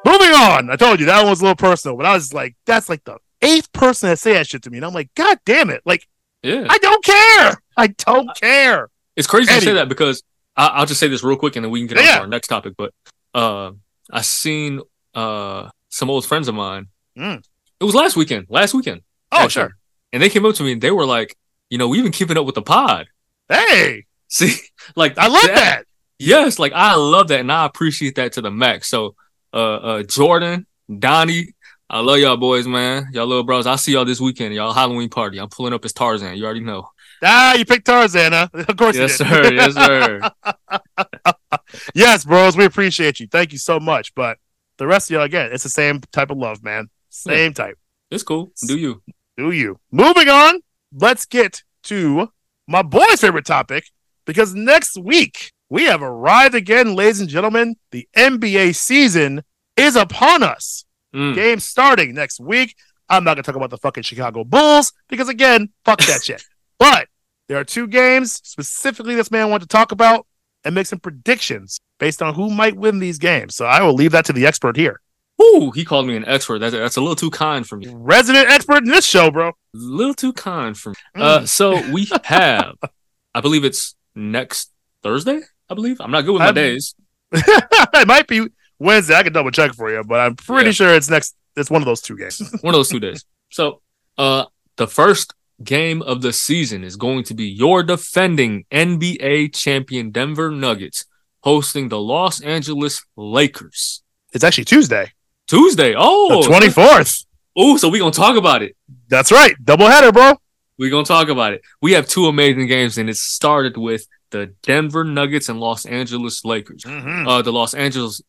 Moving on. I told you that one was a little personal, but I was like, that's like the eighth person that say that shit to me. And I'm like, God damn it. Like, yeah. I don't care. I don't care. It's crazy to say that because I, I'll just say this real quick and then we can get on to our next topic. But uh, I seen uh, some old friends of mine. Mm. It was last weekend. Last weekend. Oh, actually. sure. And they came up to me and they were like, you know, we've been keeping up with the pod. Hey, [LAUGHS] See, like I love that. Yes, like I love that and I appreciate that to the max. So uh uh Jordan, Donnie, I love y'all boys, man. Y'all little bros. I'll see y'all this weekend, y'all Halloween party. I'm pulling up as Tarzan. You already know. Ah, you picked Tarzan, huh? [LAUGHS] Of course Yes, you did. sir. Yes, sir. [LAUGHS] yes, bros, we appreciate you. Thank you so much. But the rest of y'all, again, it's the same type of love, man. Same type. It's cool. Do you? Do you? Moving on, let's get to my boy's favorite topic because next week we have arrived again, ladies and gentlemen. The NBA season is upon us. Mm. Game starting next week. I'm not gonna talk about the fucking Chicago Bulls because again, fuck that [LAUGHS] shit. But there are two games specifically this man wanted to talk about and make some predictions based on who might win these games. So I will leave that to the expert here. Ooh, he called me an expert. That's, that's a little too kind for me. Resident expert in this show, bro. A little too kind for me. Mm. Uh, so we have, I believe it's next Thursday. I believe I'm not good with my I'm- days. [LAUGHS] it might be Wednesday. I can double check for you, but I'm pretty Yeah. sure it's next. It's one of those two games. [LAUGHS] One of those two days. So, uh, the first game of the season is going to be your defending NBA champion Denver Nuggets hosting the Los Angeles Lakers It's actually Tuesday, Tuesday. Oh, the 24th. Oh, so we gonna talk about it. That's right, double header, bro. We're gonna talk about it. We have two amazing games, and it started with the Denver Nuggets and Los Angeles Lakers. Mm-hmm. Uh, the Los Angeles,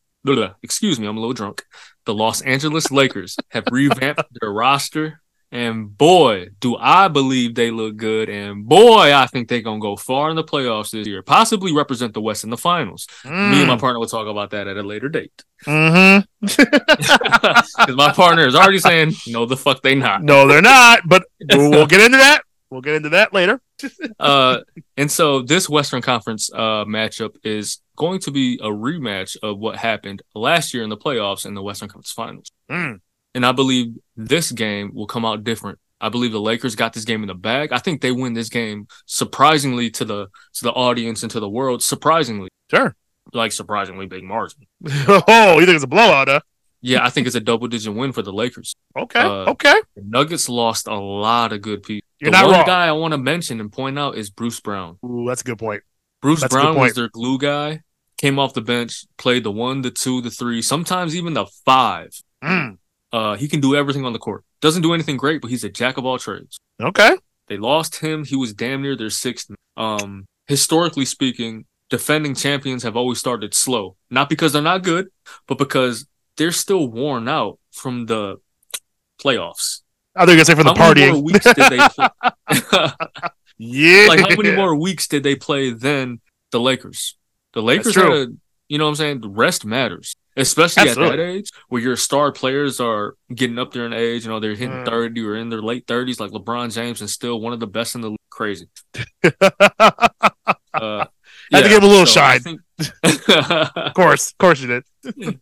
excuse me, I'm a little drunk. The Los Angeles Lakers have revamped their roster, and boy, do I believe they look good, and boy, I think they're gonna go far in the playoffs this year, possibly represent the West in the finals. Me Mm. and my partner will talk about that at a later date, Mm-hmm. [LAUGHS] because my partner is already saying, "No, the fuck they not." No, they're not. But we'll, we'll get into that. We'll get into that later. [LAUGHS] uh, and so this Western Conference uh, matchup is going to be a rematch of what happened last year in the playoffs in the Western Conference Finals. Mm. And I believe this game will come out different. I believe the Lakers got this game in the bag. I think they win this game surprisingly to the to the audience and to the world. Surprisingly, Sure. like surprisingly big margin. [LAUGHS] oh, you think it's a blowout? Huh? Yeah, I think it's a double digit win for the Lakers. Okay. Uh, okay. Nuggets lost a lot of good people. You're the not one wrong. guy I want to mention and point out is Bruce Brown. Ooh, that's a good point. Bruce That's Brown was their glue guy. Came off the bench, played the one, the two, the three, sometimes even the five. Mm. Uh, he can do everything on the court. Doesn't do anything great, but he's a jack of all trades. Okay. They lost him. He was damn near their sixth. Um, historically speaking, defending champions have always started slow. Not because they're not good, but because they're still worn out from the playoffs. I think gonna say for the how many more weeks did they [LAUGHS] play? Yeah. [LAUGHS] like how many more weeks did they play than the Lakers? The Lakers had a, you know what I'm saying? The rest matters. Especially at that age where your star players are getting up there in age, you know, they're hitting Mm. 30 or in their late 30s, like LeBron James, and still one of the best in the league. Crazy. [LAUGHS] Uh, Had to give him a little so shine. think- [LAUGHS] [LAUGHS] of course. Of course you did.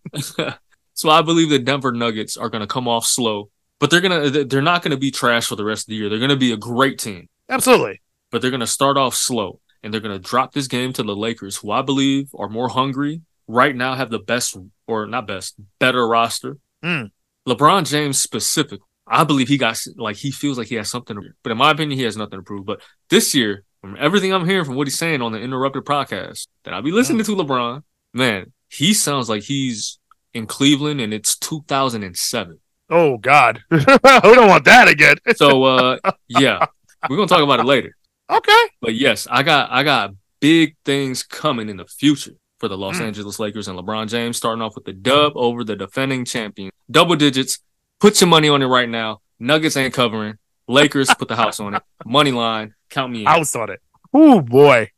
so I believe the Denver Nuggets are going to come off slow, but they're gonna they're not going to be trash for the rest of the year. They're going to be a great team. Absolutely. but they're going to start off slow and they're going to drop this game to the Lakers, who I believe are more hungry right now, have the best or not best, better roster. Hmm. LeBron James specifically, I believe he got like he feels like he has something, to, but in my opinion, he has nothing to prove. But this year, from everything I'm hearing from what he's saying on the Interrupted podcast that I'll be listening to LeBron, man, he sounds like he's in Cleveland and it's 2007. Oh God. [LAUGHS] we don't want that again. [LAUGHS] So, uh, yeah, we're gonna talk about it later. Okay. But yes, I got I got big things coming in the future for the Los Mm. Angeles Lakers and LeBron James, starting off with the dub over the defending champion. Double digits. Put your money on it right now. Nuggets ain't covering. Lakers put the house on it. Money line. Count me in. House on it. Oh boy.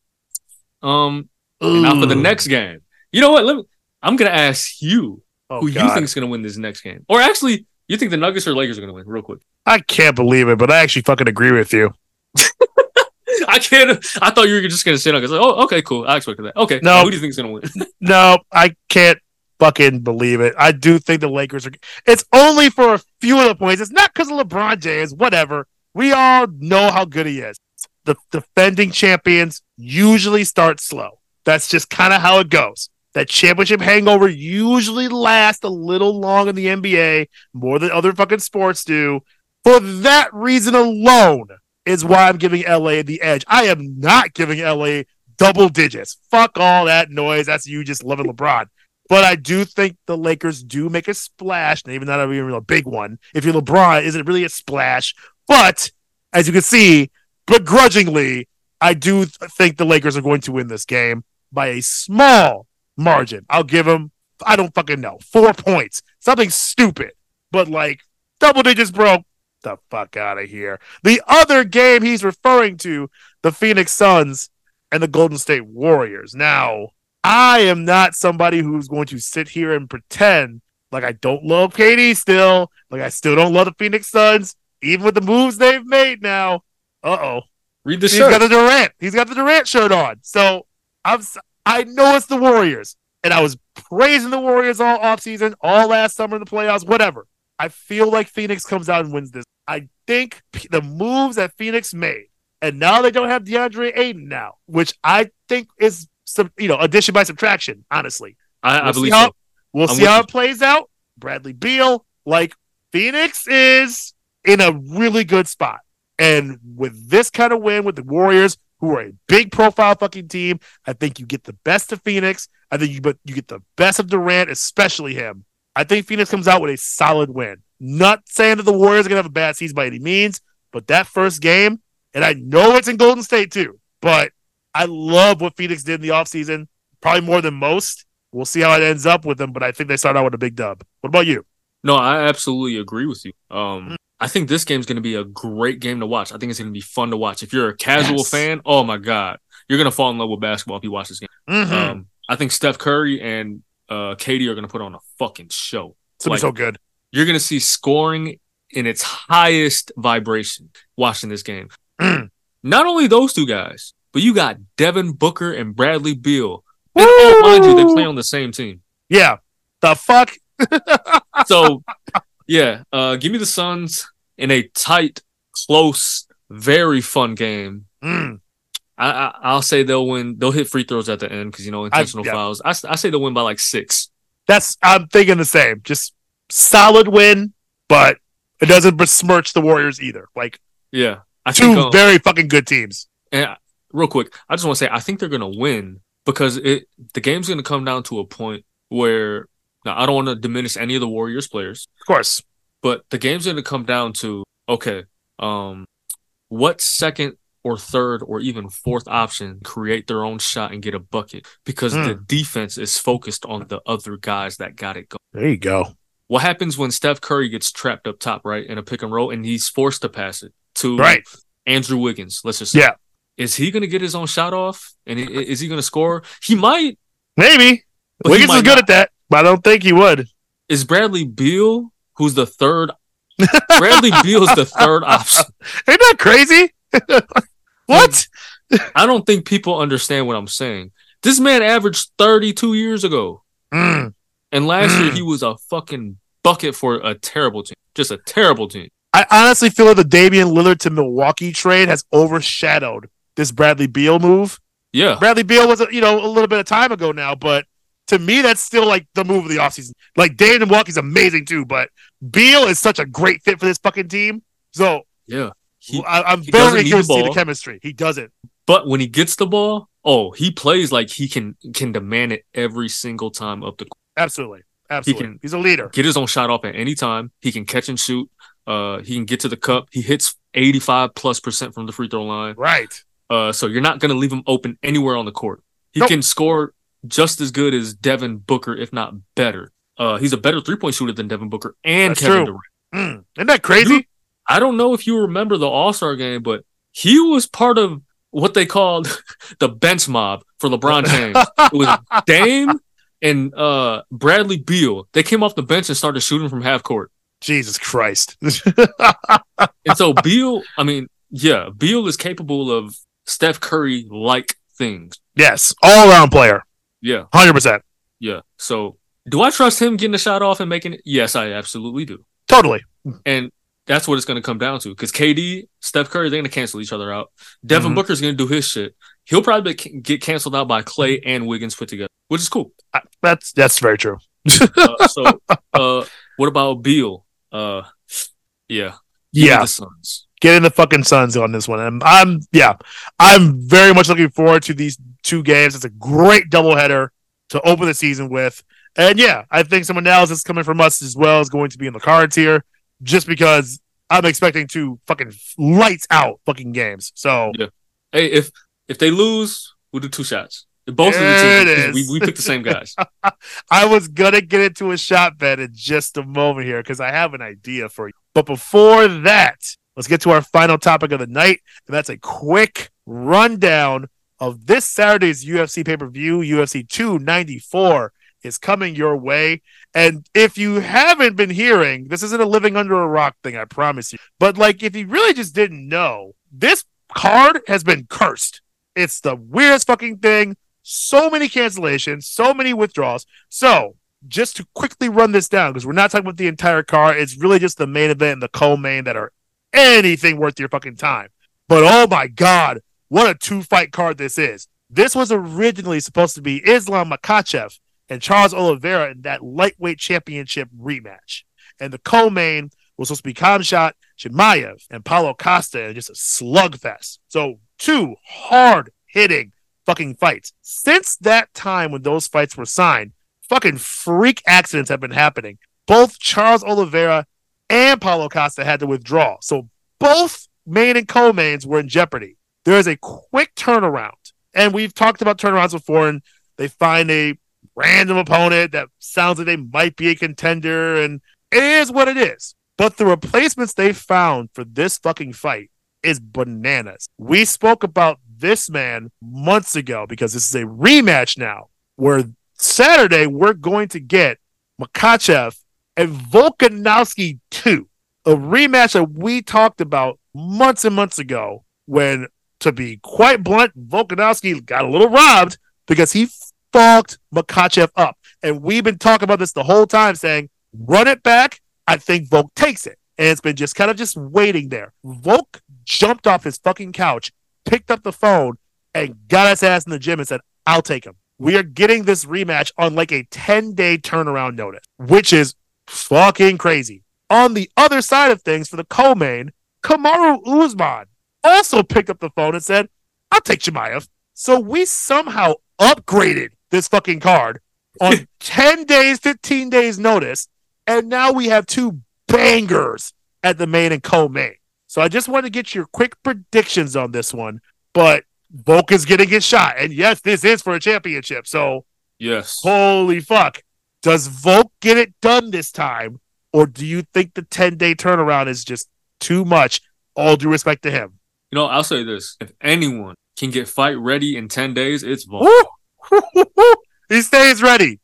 Um, now for the next game. You know what? Let me. I'm gonna ask you Oh, who you think is gonna win this next game, or actually, you think the Nuggets or Lakers are gonna win? Real quick. I can't believe it, but I actually fucking agree with you. I can't. I thought you were just gonna say Nuggets. Oh, okay, cool. I expected that. Okay, No. Who do you think is gonna win? [LAUGHS] No, I can't fucking believe it. I do think the Lakers are. It's only for a few of the points. It's not because of LeBron James. Whatever. We all know how good he is. The defending champions usually start slow. That's just kind of how it goes. That championship hangover usually lasts a little long in the NBA, more than other fucking sports do. For that reason alone, is why I'm giving LA the edge. I am not giving LA double digits. Fuck all that noise. That's you just loving LeBron. But I do think the Lakers do make a splash, and even not even a big one. If you're LeBron, is it really a splash? But as you can see, begrudgingly, I do think the Lakers are going to win this game by a small margin. I'll give them, I don't fucking know, four points, something stupid, but like double digits, bro. The fuck out of here. The other game he's referring to, the Phoenix Suns and the Golden State Warriors. Now, I am not somebody who's going to sit here and pretend like I don't love KD still, like I still don't love the Phoenix Suns, even with the moves they've made now. Uh oh. Read the He's shirt. got the Durant. He's got the Durant shirt on. So I'm I know it's the Warriors. And I was praising the Warriors all offseason, all last summer in the playoffs, whatever. I feel like Phoenix comes out and wins this. I think the moves that Phoenix made, and now they don't have DeAndre Ayton now, which I think is some you know addition by subtraction. Honestly, I, I We'll see believe how- so. we'll I'm see how you. it plays out. Bradley Beal, like Phoenix is in a really good spot. And with this kind of win with the Warriors, who are a big profile fucking team, I think you get the best of Phoenix. I think you but you get the best of Durant, especially him. I think Phoenix comes out with a solid win. Not saying that the Warriors are gonna have a bad season by any means, but that first game, and I know it's in Golden State too, but I love what Phoenix did in the offseason, probably more than most. We'll see how it ends up with them, but I think they start out with a big dub. What about you? No, I absolutely agree with you. Um, I think this game's going to be a great game to watch. I think it's going to be fun to watch. If you're a casual Yes. fan, oh my god, you're going to fall in love with basketball if you watch this game. Mhm. Um, I think Steph Curry and uh, KD are going to put on a fucking show. it's like- be so good. You're going to see scoring in its highest vibration watching this game. [CLEARS THROAT] Not only those two guys, but you got Devin Booker and Bradley Beal. And oh, mind you, they play on the same team. Yeah. The fuck? [LAUGHS] So, yeah, uh, give me the Suns in a tight, close, very fun game. Mm. I, I I'll say they'll win. They'll hit free throws at the end because you know intentional yeah. fouls. I say they'll win by like six. That's I'm thinking the same. Just solid win, but it doesn't besmirch the Warriors either. Like Yeah, I two think. um, very fucking good teams. and I- real quick, I just want to say I think they're gonna win because it the game's gonna come down to a point where now I don't want to diminish any of the Warriors players. Of course. but the game's going to come down to okay, um, what second or third or even fourth option create their own shot and get a bucket because the defense is focused on the other guys that got it going. There you go. What happens when Steph Curry gets trapped up top, right, in a pick and roll, and he's forced to pass it to Right. Andrew Wiggins? Let's just say. Yeah. Is he going to get his own shot off? And is he going to score? He might. Maybe. Wiggins is good not. at that, but I don't think he would. Is Bradley Beal, who's the third? Bradley [LAUGHS] Beal is the third option. [LAUGHS] Ain't that crazy? [LAUGHS] what? I don't think people understand what I'm saying. This man averaged 32 years ago, Mm. And last year Mm. he was a fucking bucket for a terrible team, just a terrible team. I honestly feel like the Damian Lillard to Milwaukee trade has overshadowed this Bradley Beal move. Yeah, Bradley Beal was, you know, a little bit of time ago now, but to me, that's still like the move of the offseason. Like, Dave and Milwaukee's amazing too, but Beal is such a great fit for this fucking team. So yeah. He, I, I'm he very curious to see the chemistry. He doesn't. but when he gets the ball, oh, he plays like he can can demand it every single time up the court. Absolutely. Absolutely. He can- He's a leader. Get his own shot off at any time. He can catch and shoot. Uh, he can get to the cup. He hits 85 plus percent from the free throw line. Right. Uh, so you're not going to leave him open anywhere on the court. He Nope. can score just as good as Devin Booker, if not better. Uh, he's a better three point shooter than Devin Booker and That's Kevin true. Durant. Mm. Isn't that crazy? I don't know if you remember the All Star game, but he was part of what they called [LAUGHS] the bench mob for LeBron James. it was [LAUGHS] Dame and uh, Bradley Beal. They came off the bench and started shooting from half court. Jesus Christ. [LAUGHS] And so Beal, I mean, yeah, Beal is capable of Steph Curry like things. yes. All around player. Yeah. 100%. Yeah. So do I trust him getting the shot off and making it? Yes, I absolutely do. Totally. And that's what it's going to come down to because KD, Steph Curry, they're going to cancel each other out. Devin Mhm. Booker's going to do his shit. He'll probably get canceled out by Clay and Wiggins put together, which is cool. I- That's that's very true. Uh, [LAUGHS] so, uh, what about Beal? Uh, yeah. Give Yeah. The Suns. getting the fucking Suns on this one. And I'm yeah, I'm very much looking forward to these two games. It's a great doubleheader to open the season with. And yeah, I think some analysis coming from us as well is going to be in the cards here, just because I'm expecting two fucking lights out fucking games. So yeah. Hey, if if they lose, we'll do two shots. Both There of the two. We, we picked the same guys. [LAUGHS] I was gonna get into a shot bet in just a moment here because I have an idea for you. But before that, let's get to our final topic of the night, and that's a quick rundown of this Saturday's UFC pay per view. UFC 294 is coming your way. And if you haven't been hearing, this isn't a living under a rock thing, I promise you. But like, if you really just didn't know, this card has been cursed. It's the weirdest fucking thing. So many cancellations, so many withdrawals. So, just to quickly run this down, because we're not talking about the entire card, it's really just the main event and the co-main that are anything worth your fucking time. But oh my god, what a two-fight card this is! This was originally supposed to be Islam Makhachev and Charles Oliveira in that lightweight championship rematch, and the co-main was supposed to be Khamzat Chimaev and Paulo Costa, and just a slugfest. So two hard-hitting fucking fights. Since that time when those fights were signed, fucking freak accidents have been happening. Both Charles Oliveira and Paulo Costa had to withdraw. So both main and co-mains were in jeopardy. There is a quick turnaround. And we've talked about turnarounds before, and they find a random opponent that sounds like they might be a contender, and it is what it is. But the replacements they found for this fucking fight is bananas. We spoke about this man months ago because this is a rematch now where Saturday we're going to get Makhachev and Volkanovski 2, a rematch that we talked about months and months ago when, to be quite blunt, Volkanovski got a little robbed because he fucked Makhachev up. And we've been talking about this the whole time saying, run it back. I think Volk takes it. And it's been just kind of just waiting there. Volk jumped off his fucking couch, picked up the phone, and got his ass in the gym and said, I'll take him. We are getting this rematch on like a 10 day turnaround notice, which is fucking crazy. On the other side of things, for the co main, Kamaru Usman also picked up the phone and said, I'll take Chimaev. So we somehow upgraded this fucking card on [LAUGHS] 10 days, 15 days notice. And now we have two bangers at the main and co main. So I just want to get your quick predictions on this one. But Volk is getting his shot. And yes, this is for a championship. So Yes. holy fuck. Does Volk get it done this time? Or do you think the 10 day turnaround is just too much? All due respect to him. You know, I'll say this: if anyone can get fight ready in ten days, it's Volk. [LAUGHS] He stays ready.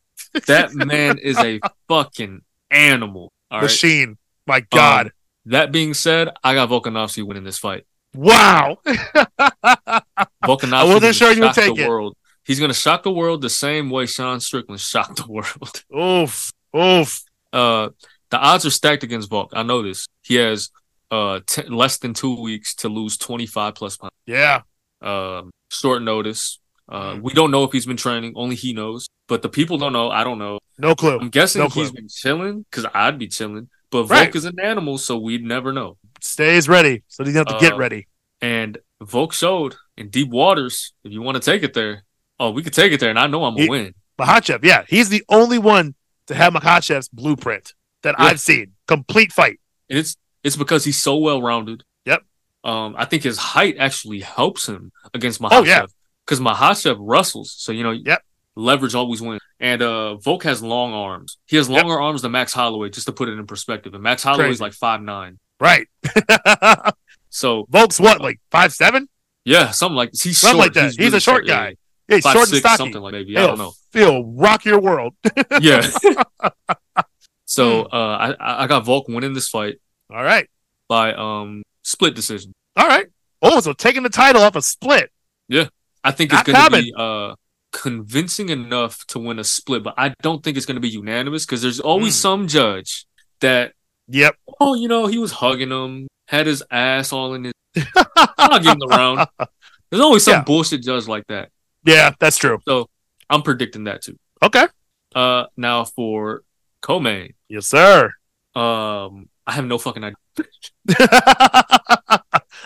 that [LAUGHS] man is a fucking animal. Right. Machine. My God. Um, that being said, I got Volkanovski winning this fight. wow. [LAUGHS] Volkanovski I wasn't sure you would take the it. world. He's gonna shock the world the same way Sean Strickland [LAUGHS] shocked the world. oof. Oof. Uh, the odds are stacked against Volk. I know this. He has uh t- less than two weeks to lose twenty five plus pounds. Yeah. Um, short notice. Uh, Mm. we don't know if he's been training. Only he knows. But the people don't know. I don't know. No clue. I'm guessing No he's clue. been chilling because I'd be chilling. But Volk Right. is an animal, so we'd never know. Stays ready. So he's to have to get Uh, ready. And Volk showed in deep waters. If you want to take it there, oh, we could take it there, and I know I'm gonna He- win. Makhachev, yeah. He's the only one to have Makhachev's blueprint that Yeah. I've seen. Complete fight. And it's it's because he's so well rounded. Yep. Um, I think his height actually helps him against Makhachev. Oh, yeah. Because Makhachev wrestles, so you know. Yep. Leverage always wins. And uh Volk has long arms. He has Yep. longer arms than Max Holloway, just to put it in perspective. And Max Holloway is like five nine. Right. [LAUGHS] So Volk's what, like five seven? yeah, something like he's Something short. like that. He's, really a short guy. Yeah, he's Five, short six, and stocky. something like maybe. I He'll, don't know. He'll rock your world. [LAUGHS] Yeah. [LAUGHS] so uh I I got Volk winning this fight All right. by um split decision. All right. Oh, so taking the title off a split. Yeah. I think it's going to common. be uh, convincing enough to win a split, but I don't think it's going to be unanimous because there's always Mm. some judge that, Yep. oh, you know, he was hugging him, had his ass all in his. [LAUGHS] I'll give him the round. There's always some Yeah. bullshit judge like that. Yeah, that's true. So I'm predicting that too. Okay. Uh, now for co-main, Yes, sir. um, I have no fucking idea. [LAUGHS]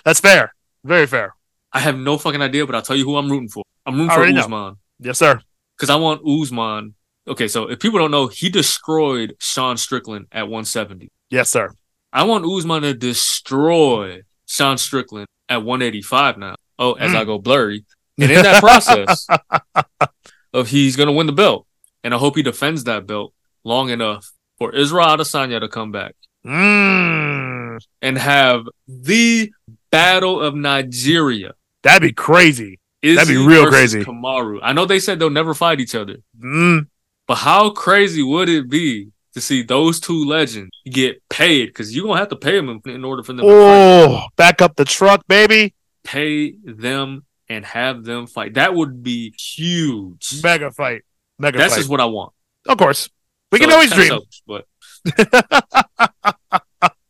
that's fair. Very fair. I have no fucking idea, but I'll tell you who I'm rooting for. I'm rooting for already know. Yes, sir. because I want Usman. Okay, so if people don't know, he destroyed Sean Strickland at 170. Yes, sir. I want Usman to destroy Sean Strickland at 185 now. Oh, as Mm. I go blurry, And in that process [LAUGHS] of he's gonna win the belt. And I hope he defends that belt long enough for Israel Adesanya to come back Mm, and have the battle of Nigeria. that'd be crazy. Izzy That'd be real crazy. Kamaru. I know they said they'll never fight each other, Mm, but how crazy would it be to see those two legends get paid? Because you're gonna have to pay them in, order for them to fight. oh, back up the truck, baby. Pay them and have them fight. That would be huge. Mega fight. Mega That's fight. just what I want. of course. We So can always dream. but [LAUGHS]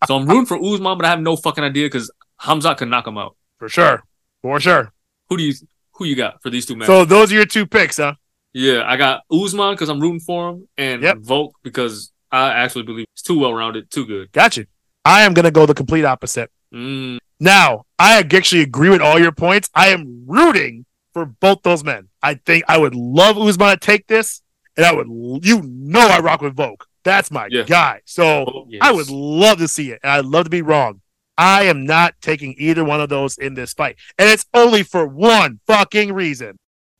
so I'm rooting for Usman, but I have no fucking idea because Khamzat can knock him out. For sure. For sure. Who do you who you got for these two matches? So those are your two picks, huh? yeah, I got Usman because I'm rooting for him, and Yep. Volk because I actually believe he's too well rounded, too good. Gotcha. I am going to go the complete opposite. Mm, Now, I actually agree with all your points. I am rooting for both those men. I think I would love Usman to take this, and I would, you know, I rock with Volk. That's my Yeah. guy. So oh, yes. I would love to see it, and I'd love to be wrong. I am not taking either one of those in this fight, and it's only for one fucking reason: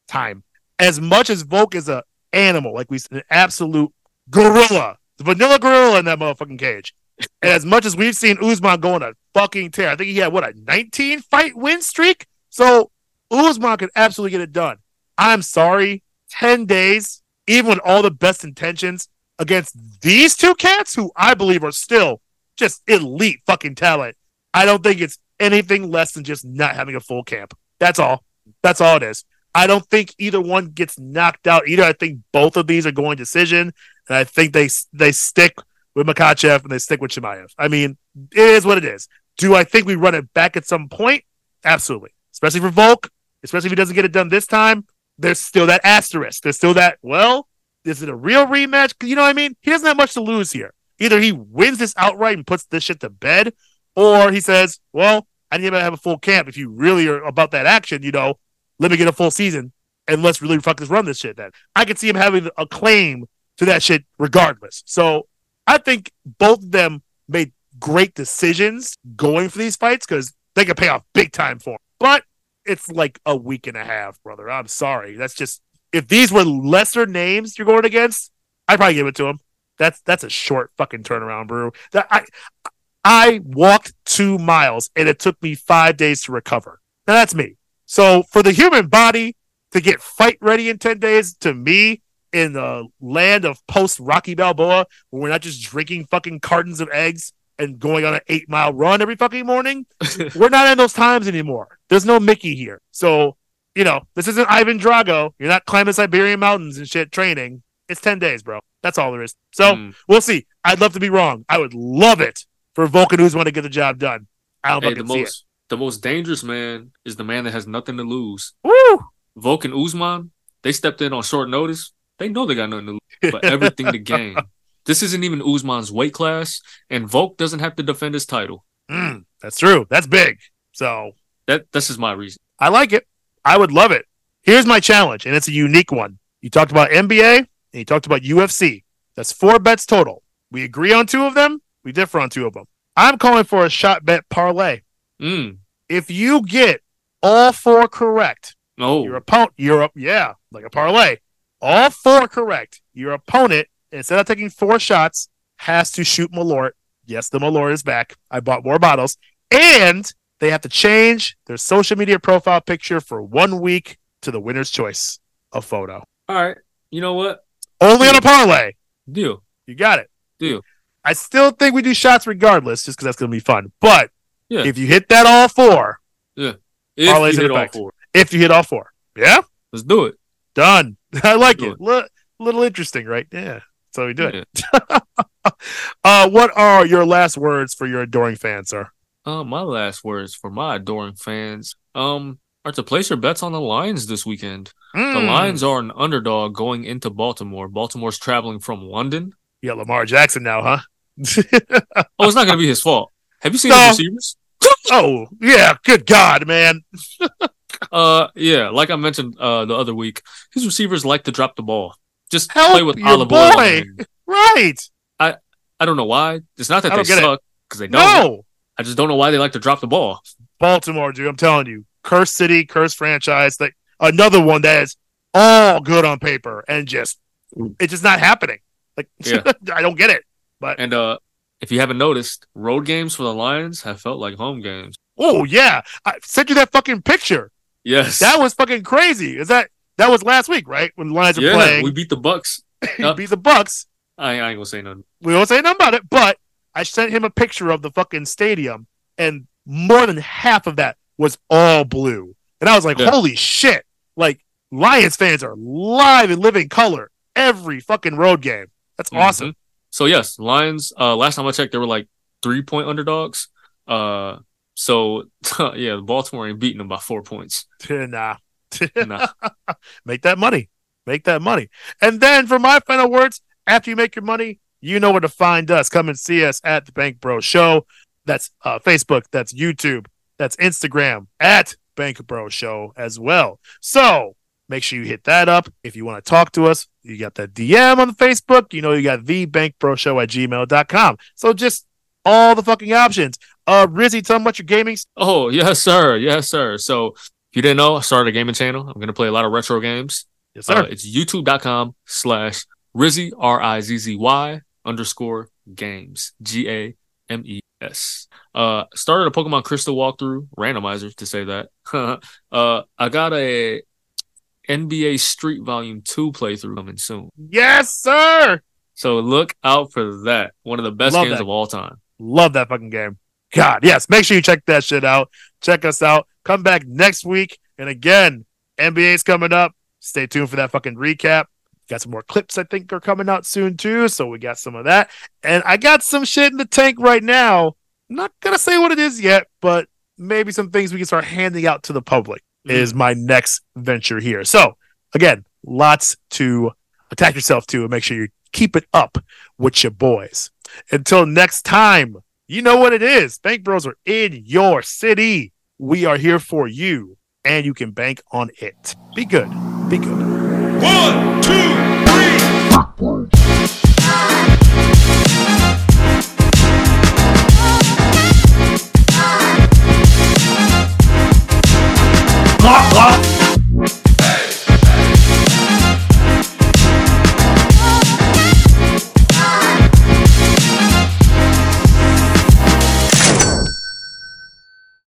time. As much as Volk is a animal, like we said, an absolute gorilla, the vanilla gorilla in that motherfucking cage. And as much as we've seen Usman go on a fucking tear, I think he had what a 19 fight win streak. So Usman could absolutely get it done. I'm sorry, 10 days, even with all the best intentions against these two cats, who I believe are still just elite fucking talent. I don't think it's anything less than just not having a full camp. That's all. That's all it is. I don't think either one gets knocked out either. I think both of these are going decision, and I think they they stick with Makhachev and they stick with Chimaev. I mean, it is what it is. Do I think we run it back at some point? Absolutely. Especially for Volk, especially if he doesn't get it done this time. There's still that asterisk. There's still that, well, is it a real rematch? You know what I mean? He doesn't have much to lose here. Either he wins this outright and puts this shit to bed, or he says, well, I need to have a full camp. If you really are about that action, you know, let me get a full season and let's really fucking run this shit then. I could see him having a claim to that shit regardless. So I think both of them made great decisions going for these fights because they could pay off big time for. But it's like a week and a half, brother. I'm sorry. That's just if these were lesser names you're going against, I'd probably give it to him. That's that's a short fucking turnaround, bro. That I I walked two miles and it took me five days to recover. Now that's me. So for the human body to get fight ready in 10 days, to me, in the land of post Rocky Balboa, where we're not just drinking fucking cartons of eggs and going on an eight mile run every fucking morning, [LAUGHS] we're not in those times anymore. There's no Mickey here. So, you know, this isn't Ivan Drago. You're not climbing Siberian mountains and shit training. It's 10 days, bro. That's all there is. So Mm. we'll see. I'd love to be wrong. I would love it for Vulcan who's want to get the job done. I don't Hey, the fucking see it. most the most dangerous man is the man that has nothing to lose. Woo! Volk and Usman, they stepped in on short notice. They know they got nothing to lose, but everything to gain. [LAUGHS] This isn't even Usman's weight class, and Volk doesn't have to defend his title. Mm, that's true. That's big. So That this is my reason. I like it. I would love it. Here's my challenge, and it's a unique one. You talked about NBA and you talked about UFC. That's four bets total. We agree on two of them. We differ on two of them. I'm calling for a shot bet parlay. Mm. If you get all four correct, Oh, your opponent, your yeah, like a parlay, all four correct. Your opponent, instead of taking four shots, has to shoot Malort. Yes, the Malort is back. I bought more bottles, and they have to change their social media profile picture for one week to the winner's choice of photo. all right. You know what? Only on a parlay. Deal. You got it. Deal. I still think we do shots regardless, just because that's going to be fun. But Yeah. if you hit that all four, If Parlays you hit all four, if you hit all four, yeah, let's do it. done. [LAUGHS] I like Do it. Li- little interesting, right? Yeah. So we do it. [LAUGHS] Uh, what are your last words for your adoring fans, sir? Uh, my last words for my adoring fans um are to place your bets on the Lions this weekend. The Mm. Lions are an underdog going into Baltimore. Baltimore's traveling from London. You got Lamar Jackson now, huh? Oh, it's not going to be his fault. Have you seen No. the receivers? [LAUGHS] oh, yeah. Good God, man. [LAUGHS] Uh, yeah, like I mentioned uh the other week, his receivers like to drop the ball. Just Help play with olive oil. boy. it. Right. I I don't know why. It's not that they don't get it. suck because they don't. No. I just don't know why they like to drop the ball. Baltimore, dude. I'm telling you. Curse city, curse franchise. Like, another one that is all good on paper and just it's just not happening. Like Yeah. [LAUGHS] I don't get it. And uh, if you haven't noticed, road games for the Lions have felt like home games. Oh yeah, I sent you that fucking picture. Yes, That was fucking crazy. Is that that was last week, right? When the Lions were yeah. playing, We beat the Bucks. [LAUGHS] he beat the Bucks. I, I ain't gonna say nothing. We won't say nothing about it, but I sent him a picture of the fucking stadium, and more than half of that was all blue. And I was like, Yeah. holy shit. Like, Lions fans are live and living color every fucking road game. That's awesome. So yes, Lions. Uh, last time I checked, they were like three point underdogs. Uh, so [LAUGHS] yeah, Baltimore ain't beating them by four points. [LAUGHS] nah. [LAUGHS] Nah. make that money. Make that money. And then for my final words, after you make your money, you know where to find us. Come and see us at the Bank Bro Show. That's uh, Facebook, that's YouTube, that's Instagram at Bank Bro Show as well. So make sure you hit that up. If you want to talk to us, you got that DM on the Facebook. You know, you got the Bank Bro Show at gmail.com. So just all the fucking options. Uh, Rizzy, tell them what your gaming. Oh yes, sir. Yes, sir. So if you didn't know, I started a gaming channel. I'm gonna play a lot of retro games. Yes, Uh, it's youtube.com slash Rizzy R I Z Z Y underscore games. G A M E S. Uh started a Pokemon Crystal walkthrough, randomizer to say that. [LAUGHS] uh I got a NBA Street Volume 2 playthrough coming soon. yes, sir. So look out for that. One of the best Love games that. of all time. Love that fucking game. God, yes. Make sure you check that shit out. Check us out. Come back next week. And again, NBA's coming up. Stay tuned for that fucking recap. Got some more clips I think are coming out soon too. So we got some of that. And I got some shit in the tank right now. I'm not gonna say what it is yet, but maybe some things we can start handing out to the public Mm-hmm. is my next venture here. So again, lots to attack yourself to and make sure you keep it up with your boys. Until next time, you know what it is. Bank Bros are in your city. We are here for you, and you can bank on it. Be good. Be good. One, two, three. Clock, clock.